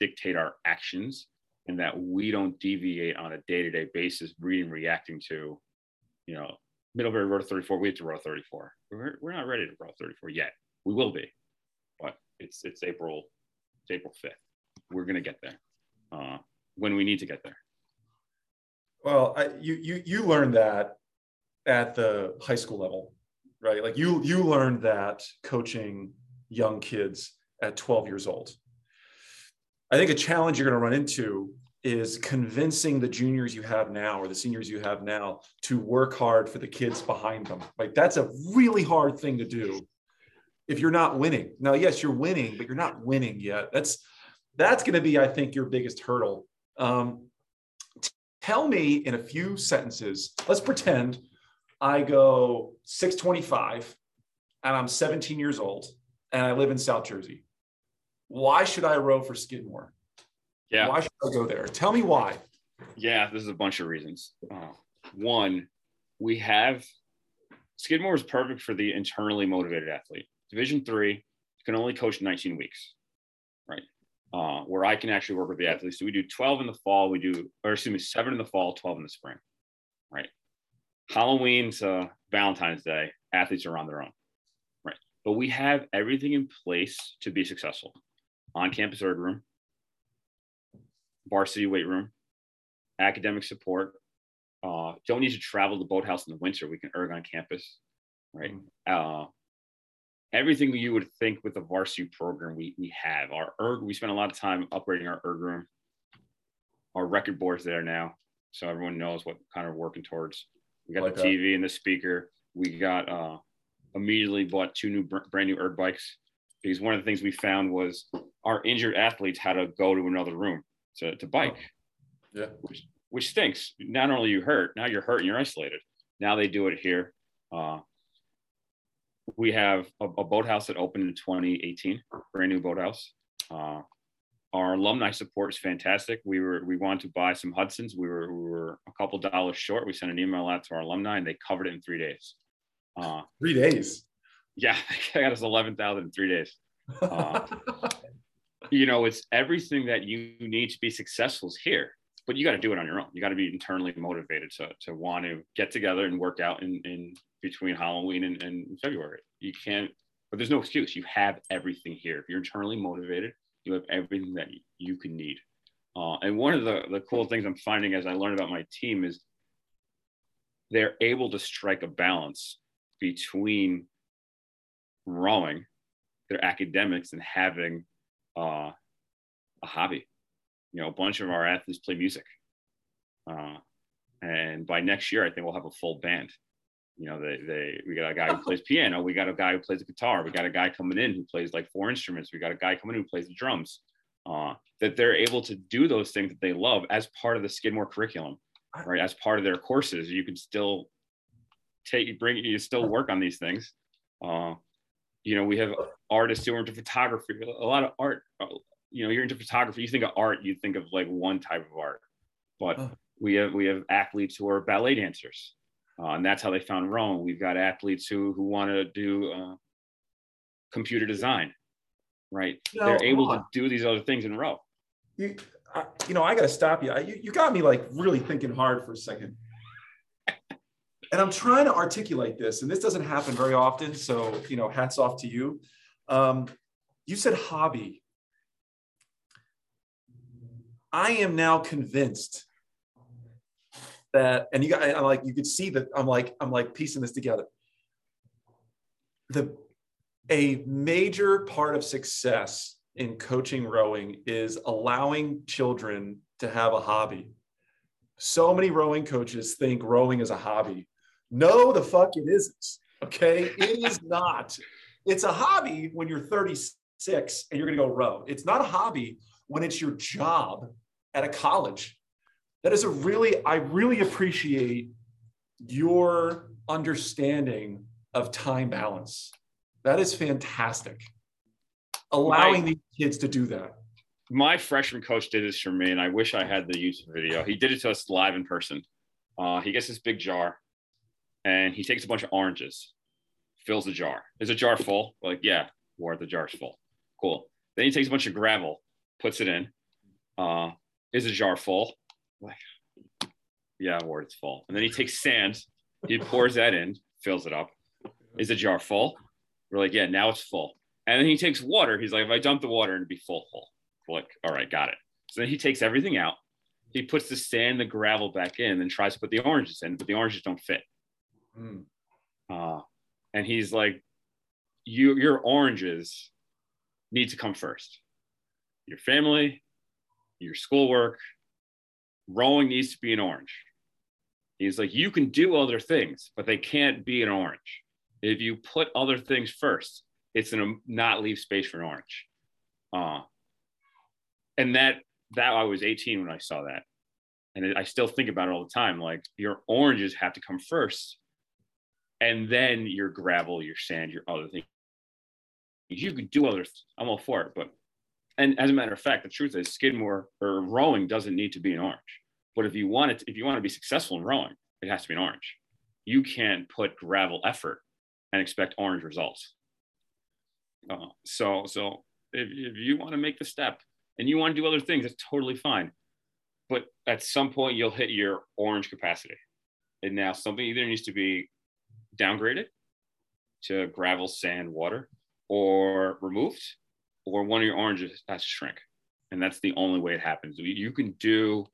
dictate our actions and that we don't deviate on a day-to-day basis reading reacting to you know middlebury row 34 we have to row 34 we're, we're not ready to row 34 yet. We will be but it's it's april it's april 5th we're going to get there uh, when we need to get there. Well, I, you you you learned that at the high school level, right? Like you you learned that coaching young kids at 12 years old. I think a challenge you're going to run into is convincing the juniors you have now or the seniors you have now to work hard for the kids behind them. Like that's a really hard thing to do if you're not winning. Now, yes, you're winning, but you're not winning yet. That's that's going to be, I think, your biggest hurdle. Um, tell me in a few sentences. Let's pretend I go 625 and I'm 17 years old and I live in South Jersey. Why should I row for Skidmore? yeah Why should I go there? Tell me why. Yeah, this is a bunch of reasons. Uh, one, we have Skidmore is perfect for the internally motivated athlete. Division three can only coach 19 weeks, right? Uh, where I can actually work with the athletes. So we do 12 in the fall, we do, or excuse me, seven in the fall, 12 in the spring, right? Halloween to Valentine's Day, athletes are on their own? But we have everything in place to be successful. On campus erg room, varsity weight room, academic support. Uh, don't need to travel to boathouse in the winter. We can erg on campus, right? Uh, everything you would think with a varsity program, we we have our erg. We spend a lot of time upgrading our erg room. Our record board's there now, so everyone knows what kind of working towards. We got Like the that. TV and the speaker. We got uh, immediately bought two new brand new erg bikes because one of the things we found was our injured athletes had to go to another room to, to bike Yeah. which, which stinks. Not only you hurt, now you're hurt and you're isolated. Now they do it here. Uh, we have a, a boathouse that opened in 2018, brand new boathouse. Uh, our alumni support is fantastic. We were we wanted to buy some Hudsons. We were we were a couple dollars short. We sent an email out to our alumni and they covered it in three days. Uh, Three days. yeah, I got us eleven thousand in three days. Uh, you know, it's everything that you need to be successful is here, but you got to do it on your own. You got to be internally motivated to, to want to get together and work out in, in between Halloween and, and February. You can't, but there's no excuse. You have everything here. If you're internally motivated, you have everything that you can need. Uh, and one of the, the cool things I'm finding as I learn about my team is they're able to strike a balance between rowing, their academics, and having uh, a hobby. You know, a bunch of our athletes play music. Uh, and by next year, I think we'll have a full band. You know, they, they we got a guy who plays piano, we got a guy who plays the guitar, we got a guy coming in who plays like four instruments, we got a guy coming in who plays the drums. Uh, that they're able to do those things that they love as part of the Skidmore curriculum, right? As part of their courses, you can still take bring you still work on these things. Uh, you know, we have artists who are into photography, a lot of art. uh, You know, you're into photography. You think of art, you think of like one type of art, but Oh. we have we have athletes who are ballet dancers, uh, and that's how they found Rome. We've got athletes who who want to do uh, computer design, right? No, They're able to do these other things in a row. You, I, you know, I got to stop you. I, you. You got me like really thinking hard for a second. And I'm trying to articulate this, and this doesn't happen very often. So, you know, hats off to you. Um, you said hobby. I am now convinced that, and you got, I'm like, you could see that I'm like, I'm like piecing this together. The a major part of success in coaching rowing is allowing children to have a hobby. So many rowing coaches think rowing is a hobby. No, the fuck it isn't. Okay. It is not. It's a hobby when you're 36 and you're going to go row. It's not a hobby when it's your job at a college. That is a really, I really appreciate your understanding of time balance. That is fantastic. Allowing my, these kids to do that. My freshman coach did this for me, and I wish I had the YouTube video. He did it to us live in person. Uh, he gets this big jar and he takes a bunch of oranges, fills the jar. Is the jar full? We're like, yeah, Ward, the jar's full. Cool. Then he takes a bunch of gravel, puts it in. Uh, is the jar full? Like, yeah, Ward, it's full. And then he takes sand, he pours that in, fills it up. Is the jar full? We're like, yeah, now it's full. And then he takes water. He's like, if I dump the water, it'd be full, full. Like, all right, got it. So then he takes everything out. He puts the sand, the gravel back in, and tries to put the oranges in, but the oranges don't fit. Mm. Uh, and he's like, you, your oranges need to come first. Your family, your schoolwork, rowing needs to be an orange. He's like, you can do other things, but they can't be an orange. If you put other things first, it's gonna not leave space for an orange. Uh, and that that I was 18 when I saw that, and I still think about it all the time. Like your oranges have to come first and then your gravel, your sand, your other things. You could do other. I'm all for it, but and as a matter of fact, the truth is, Skidmore or rowing doesn't need to be an orange. But if you want it, if you want to be successful in rowing, it has to be an orange. You can't put gravel effort and expect orange results. Uh, so, so if, if you want to make the step and you want to do other things, that's totally fine. But at some point, you'll hit your orange capacity, and now something either needs to be downgraded to gravel, sand, water, or removed, or one of your oranges has to shrink. And that's the only way it happens. You can do,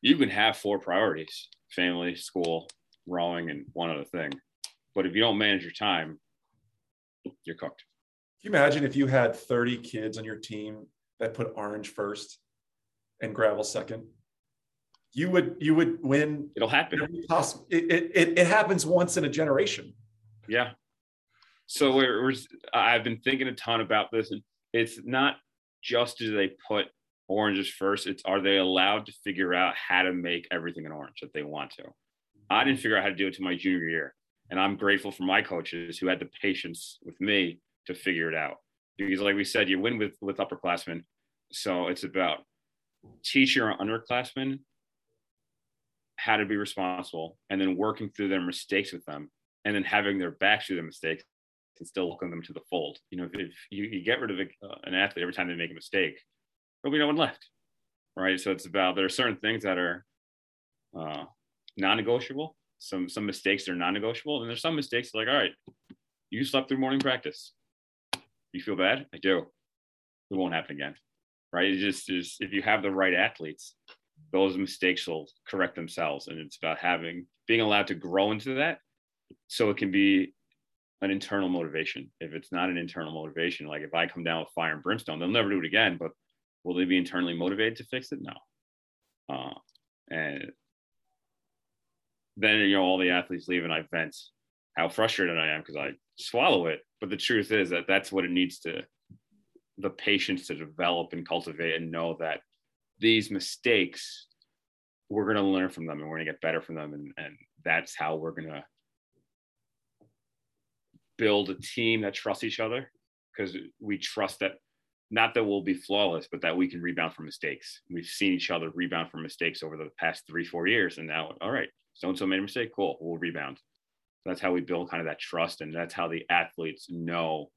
you can have four priorities family, school, rowing, and one other thing. But if you don't manage your time, you're cooked. Can you imagine if you had 30 kids on your team that put orange first and gravel second? You would you would win. It'll happen. It, it, it happens once in a generation. Yeah. So we're, we're, I've been thinking a ton about this, and it's not just do they put oranges first. It's are they allowed to figure out how to make everything an orange that they want to. I didn't figure out how to do it to my junior year, and I'm grateful for my coaches who had the patience with me to figure it out. Because, like we said, you win with with upperclassmen, so it's about teach your underclassmen how to be responsible and then working through their mistakes with them and then having their backs through the mistakes and still welcome them to the fold. You know, if, if you, you, get rid of a, uh, an athlete every time they make a mistake, there'll be no one left. Right. So it's about there are certain things that are uh, non-negotiable. Some some mistakes are non-negotiable, and there's some mistakes like, all right, you slept through morning practice. You feel bad? I do. It won't happen again. Right. It just is if you have the right athletes, those mistakes will correct themselves. And it's about having being allowed to grow into that. So it can be an internal motivation. If it's not an internal motivation like if i come down with fire and brimstone they'll never do it again but will they be internally motivated to fix it? No. Uh, and then you know all the athletes leave and i vent how frustrated i am because i swallow it. But the truth is that that's what it needs to the patience to develop and cultivate and know that these mistakes, we're going to learn from them and we're going to get better from them. And, and that's how we're going to build a team that trusts each other because we trust that not that we'll be flawless, but that we can rebound from mistakes. We've seen each other rebound from mistakes over the past three, four years. And now, all right, so and so made a mistake. Cool, we'll rebound. That's how we build kind of that trust, and that's how the athletes know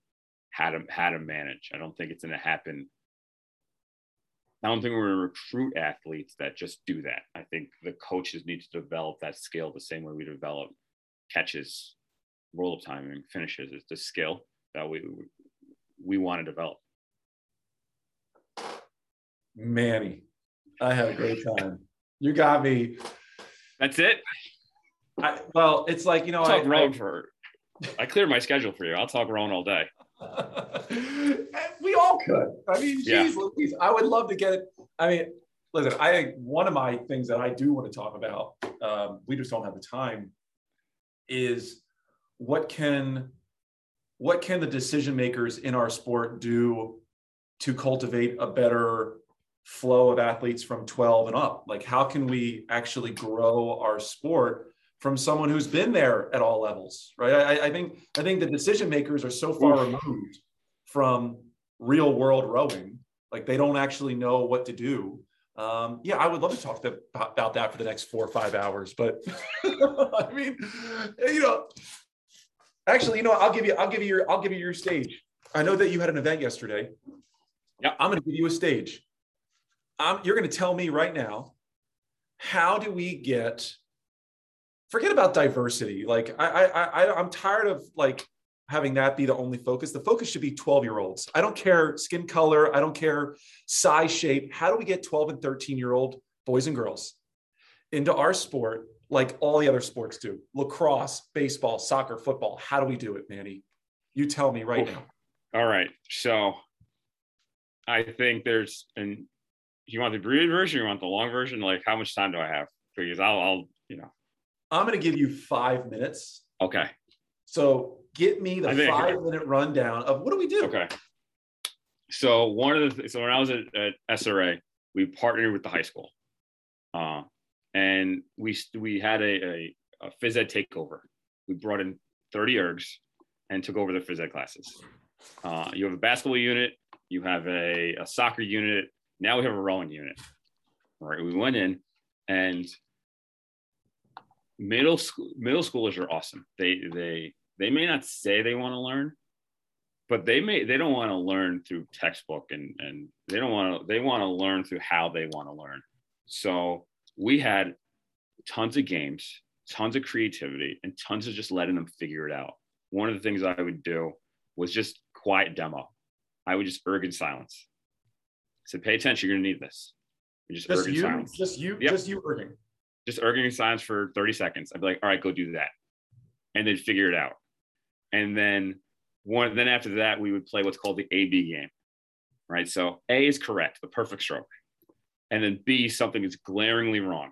how to how to manage. I don't think it's going to happen I don't think we're going to recruit athletes that just do that. I think the coaches need to develop that skill the same way we develop catches, roll up timing, finishes. It's the skill that we we want to develop. Manny, I had a great time. You got me. That's it. I, well, it's like you know, I, I, for I cleared my schedule for you. I'll talk rowing all day. we all could. I mean, Yeah. Louise, I would love to get it. I mean, listen, I think one of my things that I do want to talk about, um, we just don't have the time, is what can what can the decision makers in our sport do to cultivate a better flow of athletes from 12 and up? Like, how can we actually grow our sport from someone who's been there at all levels, right? I, I think I think the decision makers are so far Oof. removed from real world rowing, like they don't actually know what to do. Um, yeah, I would love to talk to, about that for the next four or five hours, but I mean, you know, actually, you know, I'll give you, I'll give you your, I'll give you your stage. I know that you had an event yesterday. Yeah. I'm going to give you a stage. Um, you're going to tell me right now, how do we get? Forget about diversity. Like I, I, I, I'm tired of like having that be the only focus. The focus should be 12 year olds. I don't care skin color. I don't care size, shape. How do we get 12 and 13 year old boys and girls into our sport like all the other sports do? Lacrosse, baseball, soccer, football. How do we do it, Manny? You tell me right now. All right. So I think there's and you want the abbreviated version, you want the long version? Like how much time do I have? Because I'll, I'll you know, I'm going to give you five minutes. okay. So get me the five minute rundown of what do we do? Okay. So one of the so when I was at, at SRA, we partnered with the high school, uh, and we we had a, a, a phys ed takeover. We brought in 30 ergs and took over the phys ed classes. Uh, you have a basketball unit, you have a, a soccer unit. Now we have a rowing unit. All right, we went in and middle school middle schoolers are awesome. They they they may not say they want to learn, but they may they don't want to learn through textbook and and they don't want to they want to learn through how they want to learn so we had tons of games tons of creativity and tons of just letting them figure it out one of the things i would do was just quiet demo i would just erg in silence said pay attention you're going to need this and just, Just you, silence just you, Yep. just you erging. just erging in silence for 30 seconds. I'd be like, all right, go do that. And then figure it out. And then one then after that, we would play what's called the AB game. Right. So A is correct, the perfect stroke. And then B, something is glaringly wrong.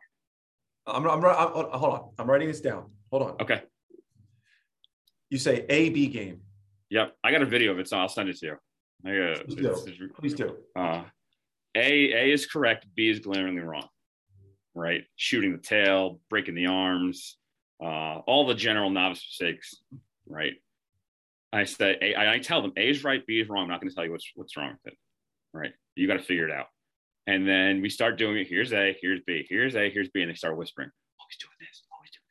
I'm, I'm, I'm, hold on. I'm writing this down. Hold on. Okay. You say A B game. Yep. I got a video of it, so I'll send it to you. I got Please do. it's- it's- Please do. uh, A A is correct. B is glaringly wrong. Right, shooting the tail, breaking the arms, uh, all the general novice mistakes. Right. I say A, I, I tell them A is right, B is wrong. I'm not going to tell you what's what's wrong with it. Right. You got to figure it out. And then we start doing it. Here's A, here's B, here's A, here's B, and they start whispering. Always doing this, always doing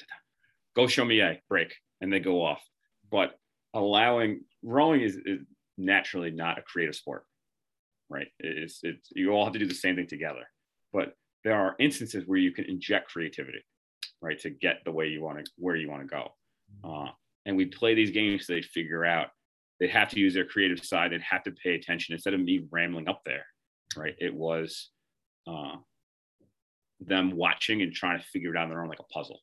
that. Go show me A, break, and they go off. But allowing rowing is, is naturally not a creative sport right? It's, it's you all have to do the same thing together. But there are instances where you can inject creativity, right, to get the way you want to where you want to go. Uh, and we play these games so they figure out they have to use their creative side. They'd have to pay attention instead of me rambling up there, right? It was uh, them watching and trying to figure it out on their own like a puzzle,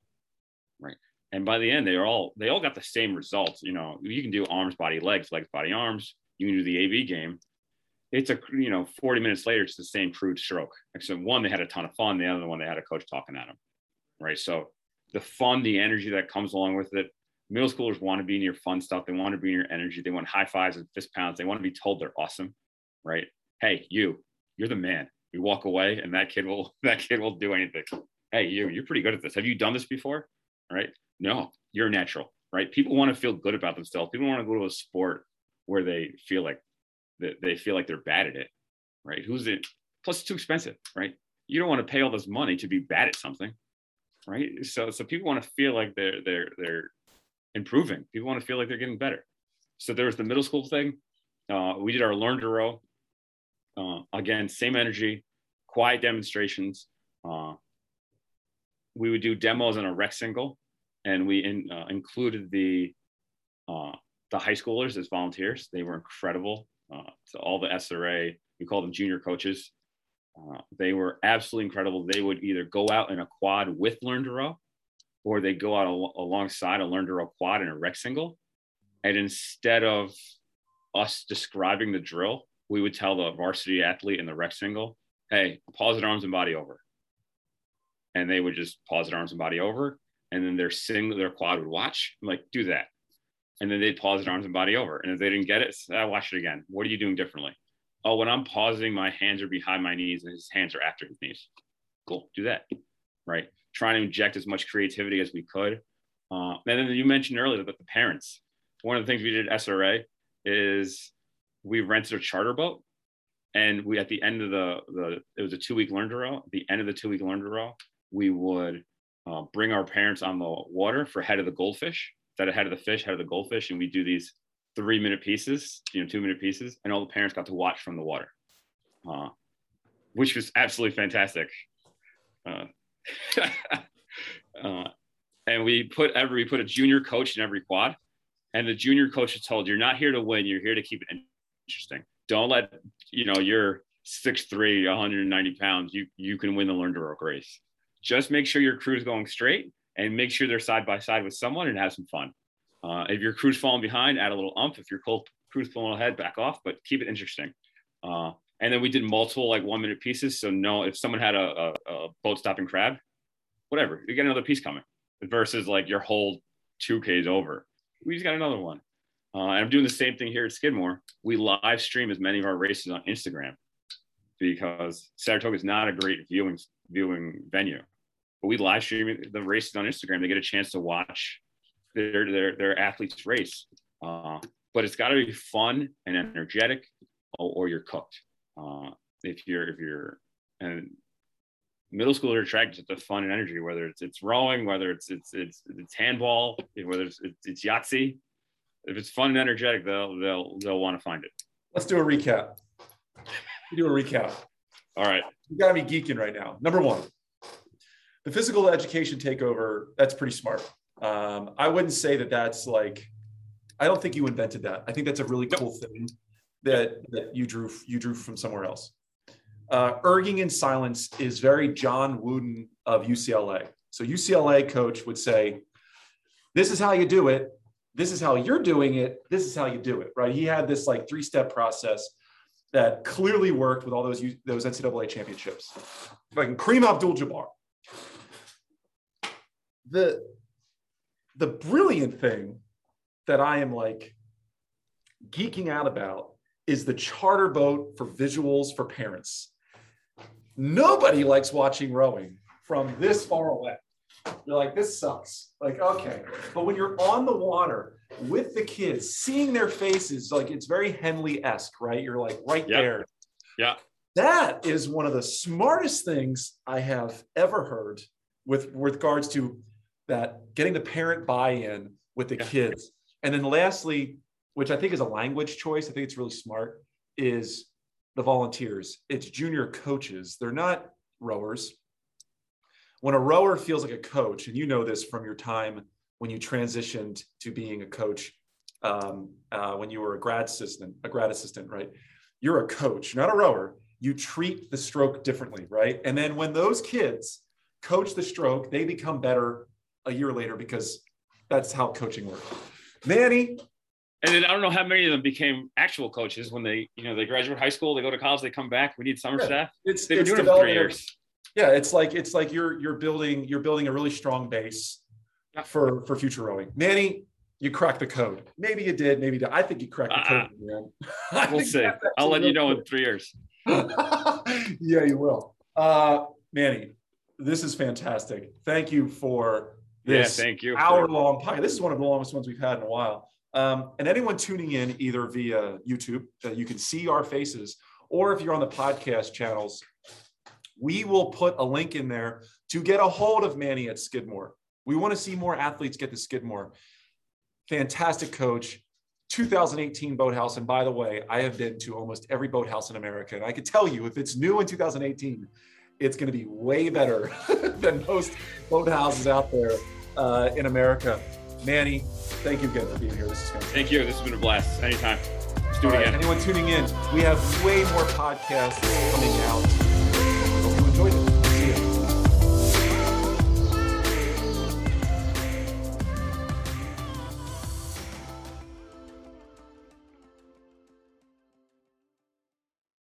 right? And by the end, they all they all got the same results. You know, you can do arms, body, legs, legs, body, arms. You can do the AB game it's a you know 40 minutes later it's the same crude stroke except one they had a ton of fun the other one they had a coach talking at them right so the fun the energy that comes along with it middle schoolers want to be in your fun stuff. They want to be in your energy. They want high fives and fist pounds. They want to be told they're awesome right? Hey you you're the man. We walk away and that kid will that kid will do anything. Hey you you're pretty good at this. Have you done this before? Right? No you're natural right? People want to feel good about themselves. People want to go to a sport where they feel like they feel like they're bad at it, right? Who's it? Plus, it's too expensive, right? You don't want to pay all this money to be bad at something, right? So, so people want to feel like they're they're they're improving. People want to feel like they're getting better. So there was the middle school thing. Uh, we did our learn to row. Uh, again, same energy, quiet demonstrations. Uh, we would do demos on a rec single, and we in, uh, included the uh, the high schoolers as volunteers. They were incredible. Uh, so all the SRA, we call them junior coaches. Uh, they were absolutely incredible. They would either go out in a quad with Learn to Row, or they go out al- alongside a learn to row quad and a rec single. And instead of us describing the drill, we would tell the varsity athlete in the rec single, hey, pause at arms and body over. And they would just pause at arms and body over. And then their single, their quad would watch, I'm like, do that. And then they'd pause at arms and body over. And if they didn't get it, I ah, watch it again. What are you doing differently? Oh, when I'm pausing, my hands are behind my knees and his hands are after his knees. Cool, do that. Right. Trying to inject as much creativity as we could. Uh, and then you mentioned earlier about the parents. One of the things we did at SRA is we rented a charter boat and we at the end of the the it was a two week learn row at the end of the two week learn row we would uh, bring our parents on the water for head of the goldfish that head of the fish head of the goldfish and we do these three minute pieces you know two minute pieces and all the parents got to watch from the water uh, which was absolutely fantastic uh, uh and we put every we put a junior coach in every quad and the junior coach is told you're not here to win you're here to keep it interesting. Don't let you know you're 6'3 190 pounds you you can win the learn to row race. Just make sure your crew's going straight and make sure they're side by side with someone and have some fun. Uh, if your crew's falling behind add a little ump if your crew's pulling ahead back off but keep it interesting. Uh, and then we did multiple like one minute pieces so no if someone had a, a, a boat stopping crab whatever you get another piece coming versus like your whole 2ks over we just got another one. Uh, and I'm doing the same thing here at Skidmore. We live stream as many of our races on Instagram because Saratoga is not a great viewing viewing venue. But we live stream the races on Instagram. They get a chance to watch their their, their athletes race. Uh, but it's got to be fun and energetic, or, or you're cooked. Uh, if you're if you're and middle school are attracted to fun and energy, whether it's it's rowing, whether it's it's it's, it's handball, whether it's, it's, it's Yahtzee. If it's fun and energetic, they'll they'll they'll want to find it. Let's do a recap. Do a recap. All right. You got to be geeking right now. Number one, the physical education takeover. That's pretty smart. Um, I wouldn't say that that's like. I don't think you invented that. I think that's a really cool thing that that you drew you drew from somewhere else uh, erging in silence is very John Wooden of UCLA. So UCLA coach would say, "This is how you do it. This is how you're doing it. This is how you do it." Right? He had this like three step process that clearly worked with all those those NCAA championships. Like Kareem Abdul-Jabbar. The the brilliant thing that I am like geeking out about is the charter boat for visuals for parents. Nobody likes watching rowing from this far away. You're like, this sucks. Like, okay. But when you're on the water with the kids, seeing their faces, like it's very Henley esque, right? You're like right there. Yeah. That is one of the smartest things I have ever heard with, with regards to that getting the parent buy in with the yeah. kids. And then lastly, which I think is a language choice, I think it's really smart, is the volunteers. It's junior coaches. They're not rowers. When a rower feels like a coach, and you know this from your time when you transitioned to being a coach, um, uh, when you were a grad assistant, a grad assistant, right? You're a coach, not a rower. You treat the stroke differently, right? And then when those kids coach the stroke, they become better a year later because that's how coaching works. Manny, and then I don't know how many of them became actual coaches when they, you know, they graduate high school, they go to college, they come back. We need summer yeah, staff. It's they've been doing it for three years. Yeah, it's like it's like you're you're building you're building a really strong base yeah. for for future rowing. Manny, you cracked the code. Maybe you did. Maybe you did. I think you cracked the uh, code, man. we'll see. I'll let you know in three years. yeah, you will. Uh, Manny, this is fantastic. Thank you for this yeah, thank you. hour long podcast. This is one of the longest ones we've had in a while. Um, and anyone tuning in either via YouTube, uh, you can see our faces, or if you're on the podcast channels, we will put a link in there to get a hold of Manny at Skidmore. We want to see more athletes get to Skidmore. Fantastic coach, 2018 boathouse. And by the way, I have been to almost every boathouse in America. And I can tell you, if it's new in 2018, it's going to be way better than most boathouses out there uh, in America. Manny, thank you again for being here. This is fantastic. Thank you. This has been a blast. Anytime. Let's do All it right. again. Anyone tuning in, we have way more podcasts coming out.